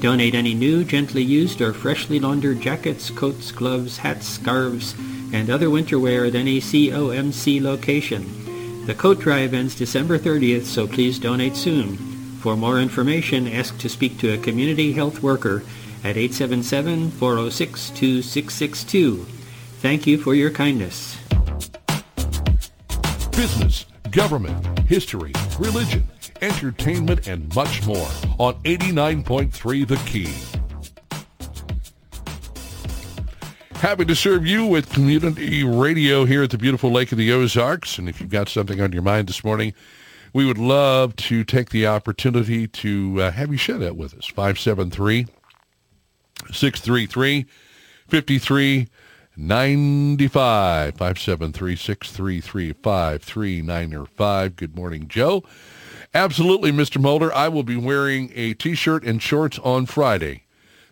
S4: Donate any new, gently used, or freshly laundered jackets, coats, gloves, hats, scarves, and other winter wear at any COMC location. The coat drive ends December 30th, so please donate soon. For more information, ask to speak to a community health worker at 877-406-2662. Thank you for your kindness.
S1: Business, government, history, religion, entertainment, and much more on 89.3 The Key. Happy to serve you with community radio here at the beautiful Lake of the Ozarks. And if you've got something on your mind this morning, we would love to take the opportunity to uh, have you share that with us. 573 633 5395 573 633 5395. Good morning, Joe. Absolutely, Mr. Mulder. I will be wearing a T-shirt and shorts on Friday,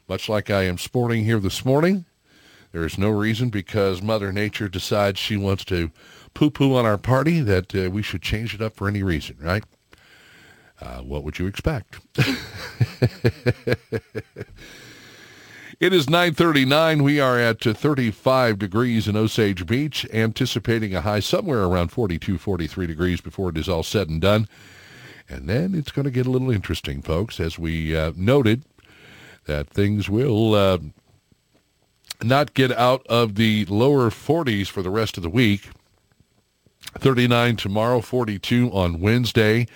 S1: much like I am sporting here this morning. There is no reason because Mother Nature decides she wants to poo-poo on our party that uh, we should change it up for any reason, right? Uh, what would you expect? [laughs] It is 9:39. We are at 35 degrees in Osage Beach, anticipating a high somewhere around 42, 43 degrees before it is all said and done. And then it's going to get a little interesting, folks, as we uh, noted that things will uh, not get out of the lower 40s for the rest of the week. 39 tomorrow, 42 on Wednesday.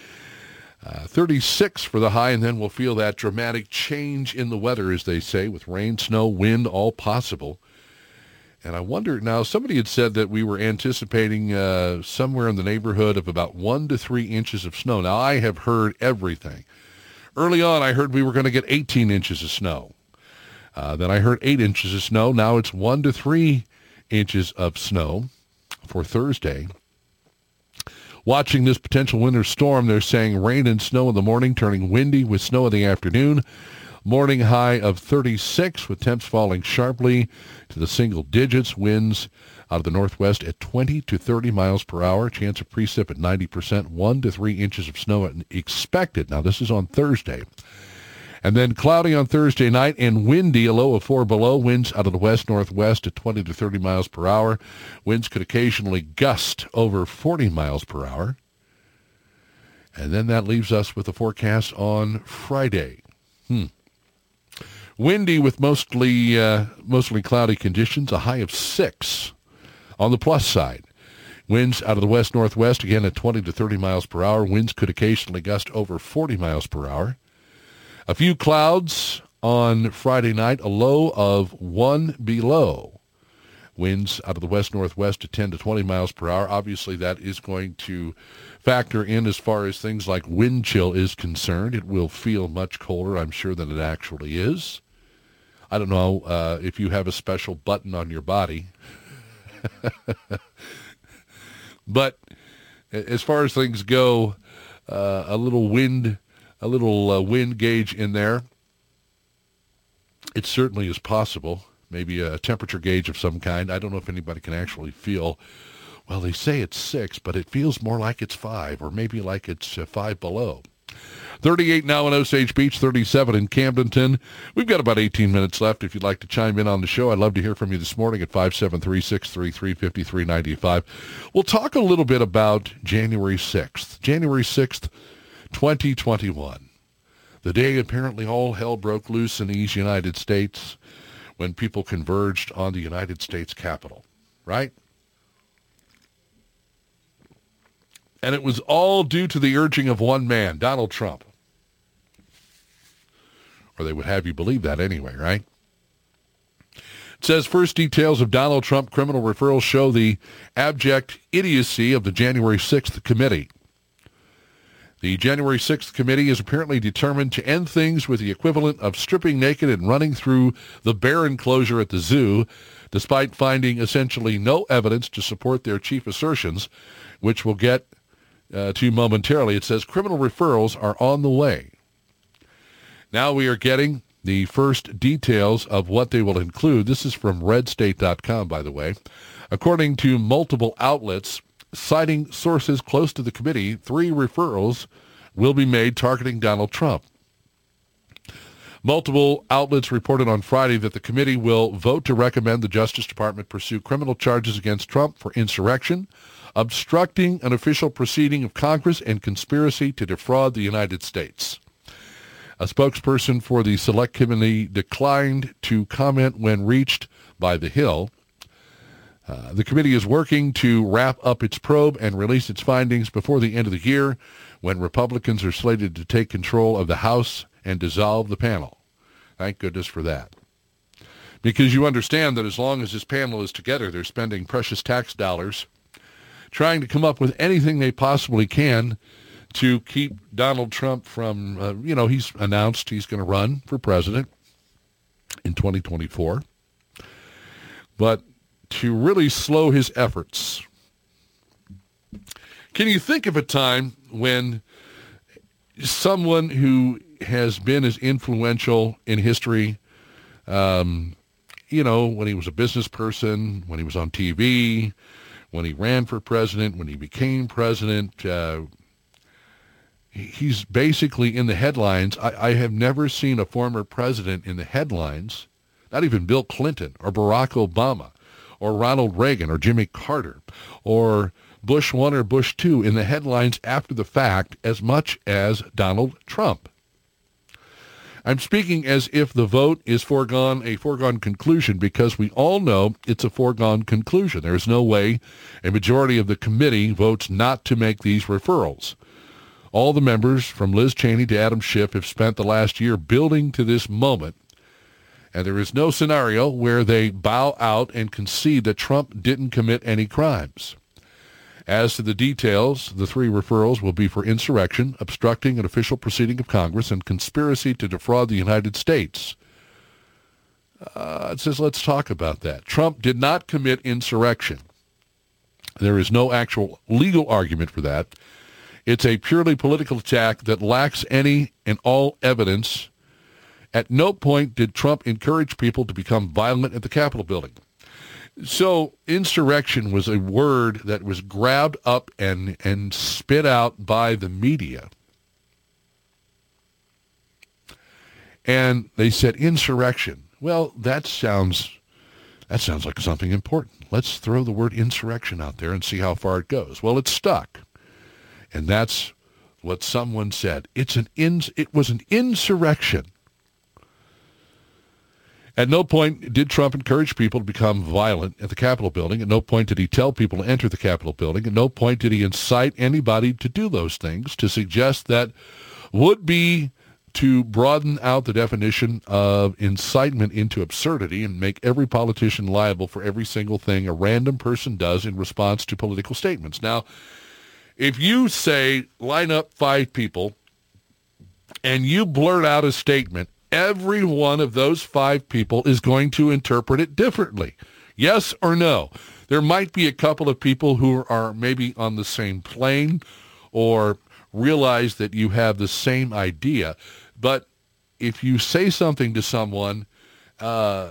S1: Uh, 36 for the high, and then we'll feel that dramatic change in the weather, as they say, with rain, snow, wind, all possible. And I wonder now, somebody had said that we were anticipating uh, somewhere in the neighborhood of about one to three inches of snow. Now, I have heard everything. Early on, I heard we were going to get 18 inches of snow. Uh, then I heard eight inches of snow. Now it's one to three inches of snow for Thursday. Watching this potential winter storm, they're saying rain and snow in the morning, turning windy with snow in the afternoon. Morning high of 36 with temps falling sharply to the single digits. Winds out of the northwest at 20 to 30 miles per hour. Chance of precip at 90%. 1 to 3 inches of snow expected. Now, this is on Thursday. And then cloudy on Thursday night and windy, a low of 4 below. Winds out of the west-northwest at 20 to 30 miles per hour. Winds could occasionally gust over 40 miles per hour. And then that leaves us with a forecast on Friday. Hmm. Windy with mostly uh, mostly cloudy conditions, a high of 6 on the plus side. Winds out of the west-northwest, again at 20 to 30 miles per hour. Winds could occasionally gust over 40 miles per hour. A few clouds on Friday night, a low of 1 below. Winds out of the west-northwest at 10 to 20 miles per hour. Obviously, that is going to factor in as far as things like wind chill is concerned. It will feel much colder, I'm sure, than it actually is. I don't know uh, if you have a special button on your body. [laughs] but as far as things go, uh, a little wind a little uh, wind gauge in there. It certainly is possible. Maybe a temperature gauge of some kind. I don't know if anybody can actually feel. Well, they say it's six, but it feels more like it's five, or maybe like it's uh, five below. 38 now in Osage Beach, 37 in Camdenton. We've got about 18 minutes left. If you'd like to chime in on the show, I'd love to hear from you this morning at 573-633-5395. We'll talk a little bit about January 6th. January 6th 2021, the day apparently all hell broke loose in these United States when people converged on the United States Capitol, right? And it was all due to the urging of one man, Donald Trump. Or they would have you believe that anyway, right? It says first details of Donald Trump criminal referrals show the abject idiocy of the January 6th committee. The January 6th committee is apparently determined to end things with the equivalent of stripping naked and running through the bear enclosure at the zoo, despite finding essentially no evidence to support their chief assertions, which we'll get uh, to momentarily. It says criminal referrals are on the way. Now we are getting the first details of what they will include. This is from redstate.com, by the way. According to multiple outlets, citing sources close to the committee, three referrals will be made targeting Donald Trump. Multiple outlets reported on Friday that the committee will vote to recommend the Justice Department pursue criminal charges against Trump for insurrection, obstructing an official proceeding of Congress, and conspiracy to defraud the United States. A spokesperson for the Select Committee declined to comment when reached by The Hill. Uh, the committee is working to wrap up its probe and release its findings before the end of the year when Republicans are slated to take control of the House and dissolve the panel. Thank goodness for that. Because you understand that as long as this panel is together, they're spending precious tax dollars trying to come up with anything they possibly can to keep Donald Trump from, uh, you know, he's announced he's going to run for president in 2024. But to really slow his efforts. Can you think of a time when someone who has been as influential in history, um, you know, when he was a business person, when he was on TV, when he ran for president, when he became president, uh, he's basically in the headlines. I, I have never seen a former president in the headlines, not even Bill Clinton or Barack Obama or Ronald Reagan or Jimmy Carter or Bush 1 or Bush 2 in the headlines after the fact as much as Donald Trump. I'm speaking as if the vote is foregone, a foregone conclusion, because we all know it's a foregone conclusion. There's no way a majority of the committee votes not to make these referrals. All the members, from Liz Cheney to Adam Schiff, have spent the last year building to this moment, and there is no scenario where they bow out and concede that Trump didn't commit any crimes. As to the details, the three referrals will be for insurrection, obstructing an official proceeding of Congress, and conspiracy to defraud the United States. Uh, it says, let's talk about that. Trump did not commit insurrection. There is no actual legal argument for that. It's a purely political attack that lacks any and all evidence. At no point did Trump encourage people to become violent at the Capitol building. So insurrection was a word that was grabbed up and, and spit out by the media. And they said insurrection. Well, that sounds that sounds like something important. Let's throw the word insurrection out there and see how far it goes. Well, it stuck. And that's what someone said. It's an ins- it was an insurrection. At no point did Trump encourage people to become violent at the Capitol building. At no point did he tell people to enter the Capitol building. At no point did he incite anybody to do those things, to suggest that would be to broaden out the definition of incitement into absurdity and make every politician liable for every single thing a random person does in response to political statements. Now, if you say line up five people and you blurt out a statement, every one of those five people is going to interpret it differently. Yes or no? There might be a couple of people who are maybe on the same plane or realize that you have the same idea. But if you say something to someone, uh,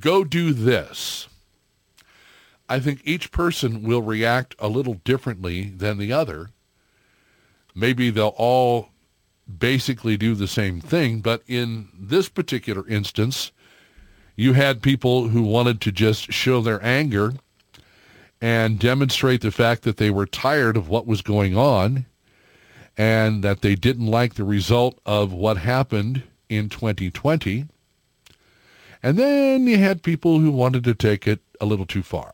S1: go do this, I think each person will react a little differently than the other. Maybe they'll all basically do the same thing, but in this particular instance, you had people who wanted to just show their anger and demonstrate the fact that they were tired of what was going on and that they didn't like the result of what happened in 2020. And then you had people who wanted to take it a little too far.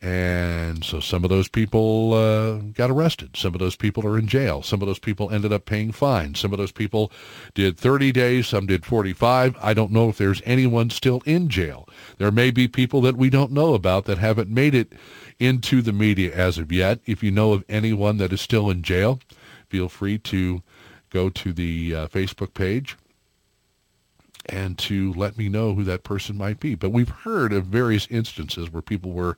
S1: And so some of those people uh, got arrested. Some of those people are in jail. Some of those people ended up paying fines. Some of those people did 30 days. Some did 45. I don't know if there's anyone still in jail. There may be people that we don't know about that haven't made it into the media as of yet. If you know of anyone that is still in jail, feel free to go to the uh, Facebook page and to let me know who that person might be. But we've heard of various instances where people were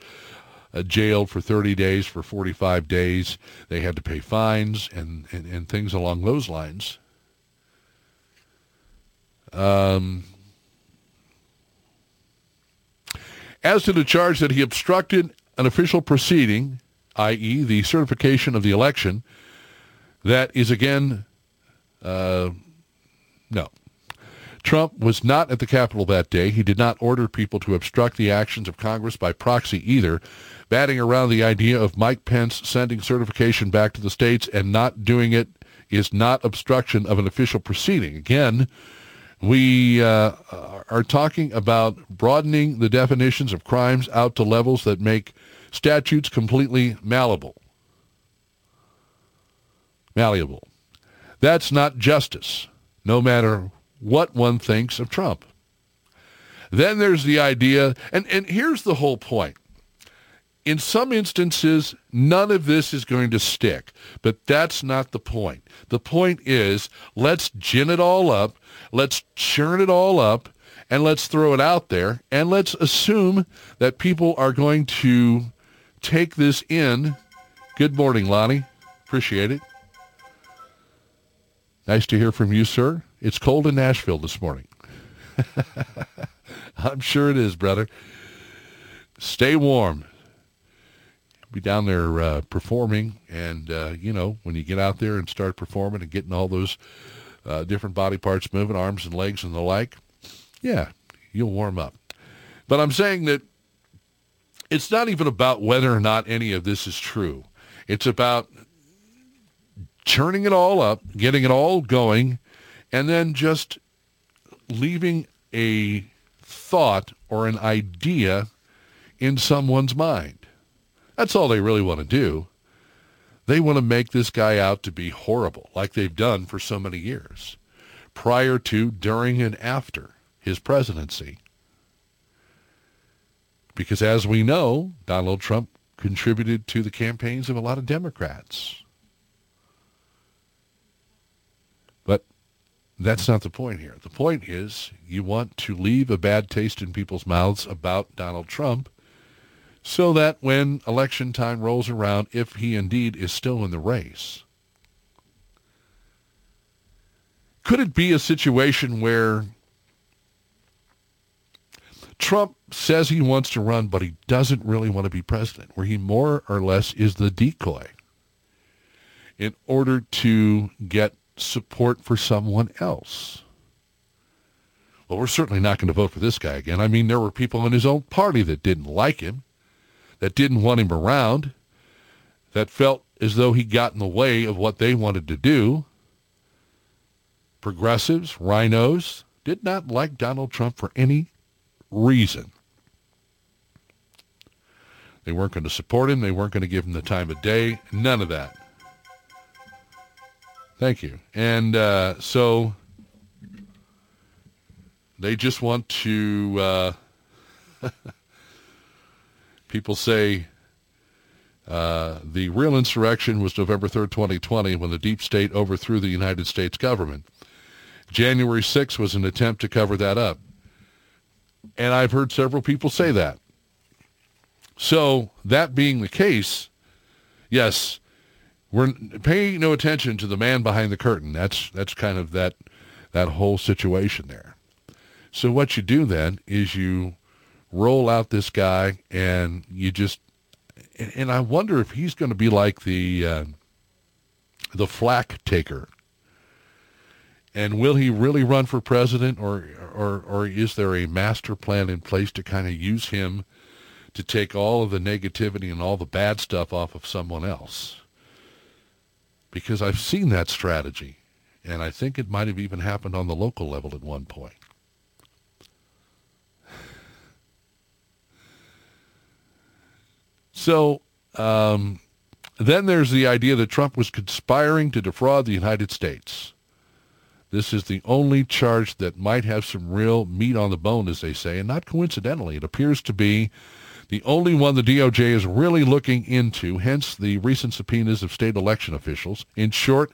S1: uh, jailed for 30 days, for 45 days. They had to pay fines and, and, and things along those lines. Um, as to the charge that he obstructed an official proceeding, i.e., the certification of the election, that is again, uh, no. Trump was not at the Capitol that day. He did not order people to obstruct the actions of Congress by proxy either batting around the idea of Mike Pence sending certification back to the states and not doing it is not obstruction of an official proceeding. Again, we uh, are talking about broadening the definitions of crimes out to levels that make statutes completely malleable. Malleable. That's not justice, no matter what one thinks of Trump. Then there's the idea, and, and here's the whole point in some instances, none of this is going to stick, but that's not the point. The point is, let's gin it all up, let's churn it all up, and let's throw it out there, and let's assume that people are going to take this in. Good morning, Lonnie. Appreciate it. Nice to hear from you, sir. It's cold in Nashville this morning. [laughs] I'm sure it is, brother. Stay warm be down there uh, performing, and uh, you know when you get out there and start performing and getting all those uh, different body parts moving, arms and legs and the like, yeah, you'll warm up. But I'm saying that it's not even about whether or not any of this is true. It's about churning it all up, getting it all going, and then just leaving a thought or an idea in someone's mind. That's all they really want to do. They want to make this guy out to be horrible, like they've done for so many years, prior to, during, and after his presidency. Because as we know, Donald Trump contributed to the campaigns of a lot of Democrats. But that's not the point here. The point is you want to leave a bad taste in people's mouths about Donald Trump so that when election time rolls around, if he indeed is still in the race, could it be a situation where Trump says he wants to run, but he doesn't really want to be president, where he more or less is the decoy in order to get support for someone else? Well, we're certainly not going to vote for this guy again. I mean, there were people in his own party that didn't like him that didn't want him around, that felt as though he got in the way of what they wanted to do. Progressives, RINOs, did not like Donald Trump for any reason. They weren't going to support him. They weren't going to give him the time of day. None of that. Thank you. And uh, so they just want to uh, [laughs] people say uh, the real insurrection was November 3rd, 2020, when the deep state overthrew the United States government. January 6th was an attempt to cover that up. And I've heard several people say that. So that being the case, yes, we're paying no attention to the man behind the curtain. That's that's kind of that that whole situation there. So what you do then is you roll out this guy, and you just and I wonder if he's going to be like the uh, the flack taker. And will he really run for president, or or or is there a master plan in place to kind of use him to take all of the negativity and all the bad stuff off of someone else? Because I've seen that strategy, and I think it might have even happened on the local level at one point. So um, then there's the idea that Trump was conspiring to defraud the United States. This is the only charge that might have some real meat on the bone, as they say, and not coincidentally, it appears to be the only one the DOJ is really looking into, hence the recent subpoenas of state election officials. In short,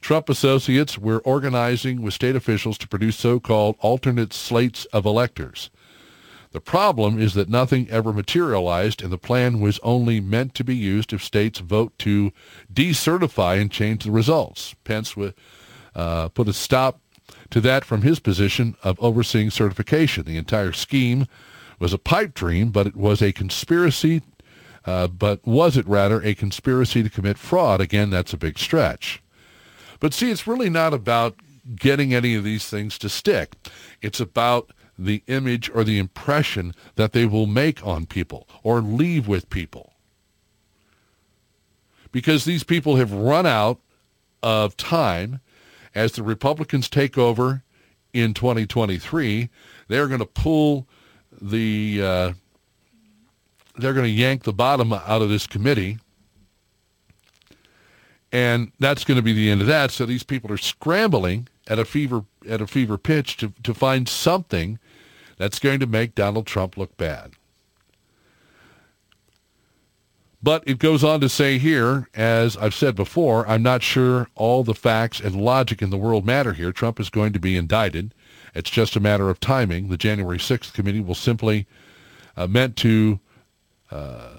S1: Trump associates were organizing with state officials to produce so-called alternate slates of electors. The problem is that nothing ever materialized, and the plan was only meant to be used if states vote to decertify and change the results. Pence would, uh, put a stop to that from his position of overseeing certification. The entire scheme was a pipe dream, but it was a conspiracy, uh, but was it rather a conspiracy to commit fraud? Again, that's a big stretch. But see, it's really not about getting any of these things to stick. It's about the image or the impression that they will make on people or leave with people. Because these people have run out of time as the Republicans take over in 2023. They're going to pull the, uh, they're going to yank the bottom out of this committee. And that's going to be the end of that. So these people are scrambling at a fever at a fever pitch to, to find something that's going to make Donald Trump look bad. But it goes on to say here, as I've said before, I'm not sure all the facts and logic in the world matter here. Trump is going to be indicted. It's just a matter of timing. The January 6th committee will simply uh, meant to, uh,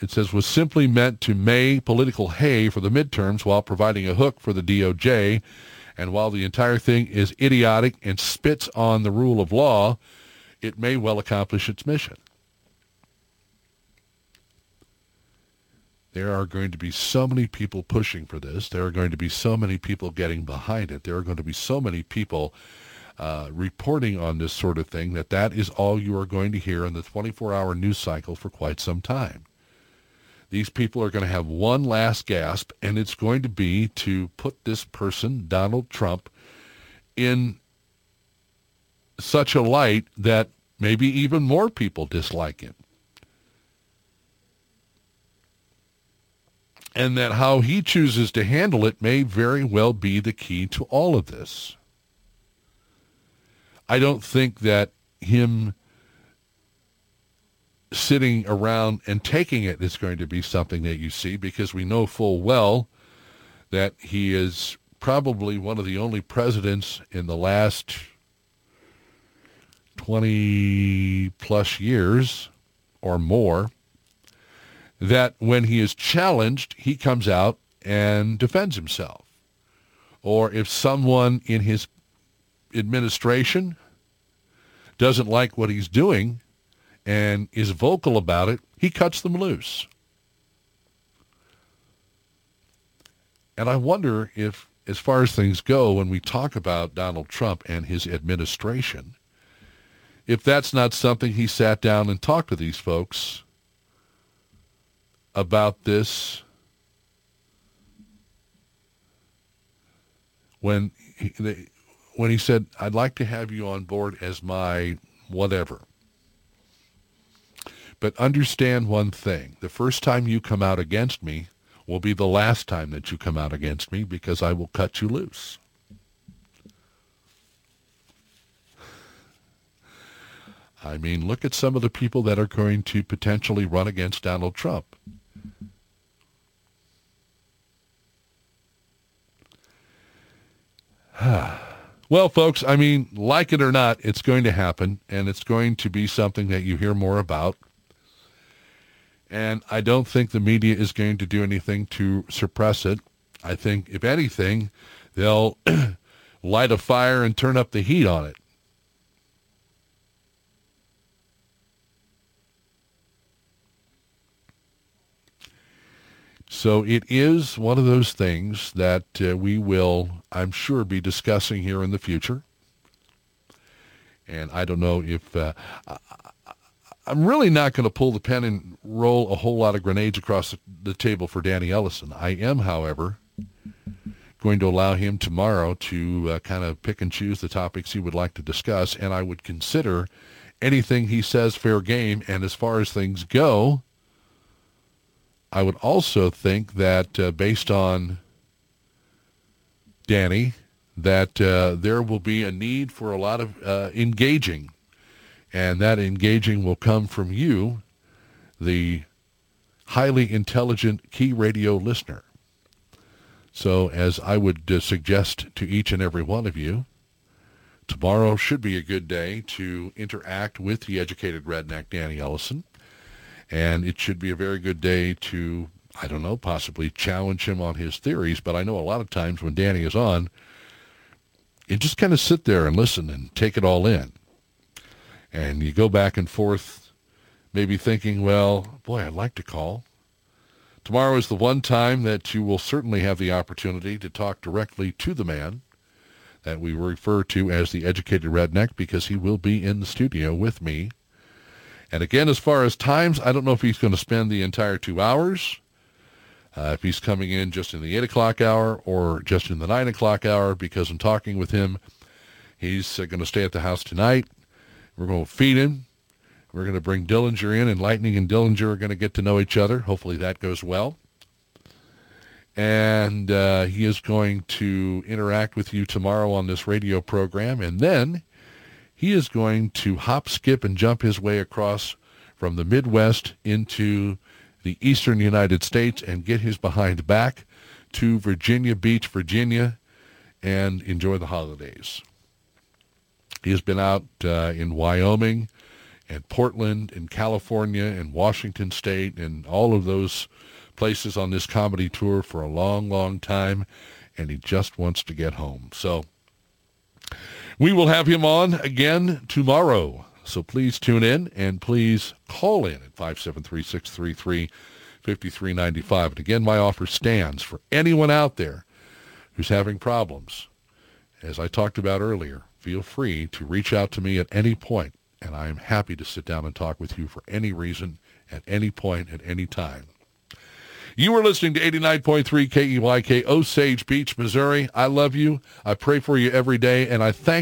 S1: it says, was simply meant to may political hay for the midterms while providing a hook for the DOJ. And while the entire thing is idiotic and spits on the rule of law, it may well accomplish its mission. There are going to be so many people pushing for this. There are going to be so many people getting behind it. There are going to be so many people uh, reporting on this sort of thing that that is all you are going to hear in the 24-hour news cycle for quite some time. These people are going to have one last gasp, and it's going to be to put this person, Donald Trump, in such a light that maybe even more people dislike him. and that how he chooses to handle it may very well be the key to all of this. I don't think that him sitting around and taking it is going to be something that you see because we know full well that he is probably one of the only presidents in the last 20 plus years or more that when he is challenged, he comes out and defends himself. Or if someone in his administration doesn't like what he's doing and is vocal about it, he cuts them loose. And I wonder if, as far as things go, when we talk about Donald Trump and his administration, if that's not something he sat down and talked to these folks about this when he, they, when he said, "I'd like to have you on board as my whatever." But understand one thing: the first time you come out against me will be the last time that you come out against me because I will cut you loose. I mean, look at some of the people that are going to potentially run against Donald Trump. [sighs] well, folks, I mean, like it or not, it's going to happen, and it's going to be something that you hear more about. And I don't think the media is going to do anything to suppress it. I think, if anything, they'll [clears throat] light a fire and turn up the heat on it. So it is one of those things that uh, we will, I'm sure, be discussing here in the future. And I don't know if uh, I, am really not going to pull the pen and roll a whole lot of grenades across the, the table for Danny Ellison. I am, however, going to allow him tomorrow to uh, kind of pick and choose the topics he would like to discuss, and I would consider anything he says fair game. And as far as things go, I would also think that uh, based on Danny, that uh, there will be a need for a lot of uh, engaging, and that engaging will come from you, the highly intelligent key radio listener. So as I would uh, suggest to each and every one of you, tomorrow should be a good day to interact with the educated redneck Danny Ellison and it should be a very good day to, I don't know, possibly challenge him on his theories. But I know a lot of times when Danny is on, you just kind of sit there and listen and take it all in. And you go back and forth, maybe thinking, well, boy, I'd like to call. Tomorrow is the one time that you will certainly have the opportunity to talk directly to the man that we refer to as the educated redneck because he will be in the studio with me and again, as far as times, I don't know if he's going to spend the entire two hours, uh, if he's coming in just in the 8 o'clock hour or just in the 9 o'clock hour, because I'm talking with him. He's uh, going to stay at the house tonight. We're going to feed him. We're going to bring Dillinger in, and Lightning and Dillinger are going to get to know each other. Hopefully that goes well. And uh, he is going to interact with you tomorrow on this radio program. And then he is going to hop, skip, and jump his way across from the Midwest into the eastern United States and get his behind back to Virginia Beach, Virginia, and enjoy the holidays. He has been out uh, in Wyoming and Portland and California and Washington State and all of those places on this comedy tour for a long, long time, and he just wants to get home. So we will have him on again tomorrow. So please tune in and please call in at 573-633-5395. And again, my offer stands for anyone out there who's having problems. As I talked about earlier, feel free to reach out to me at any point, and I am happy to sit down and talk with you for any reason, at any point, at any time. You are listening to 89.3 KEYK, Osage Beach, Missouri. I love you. I pray for you every day, and I thank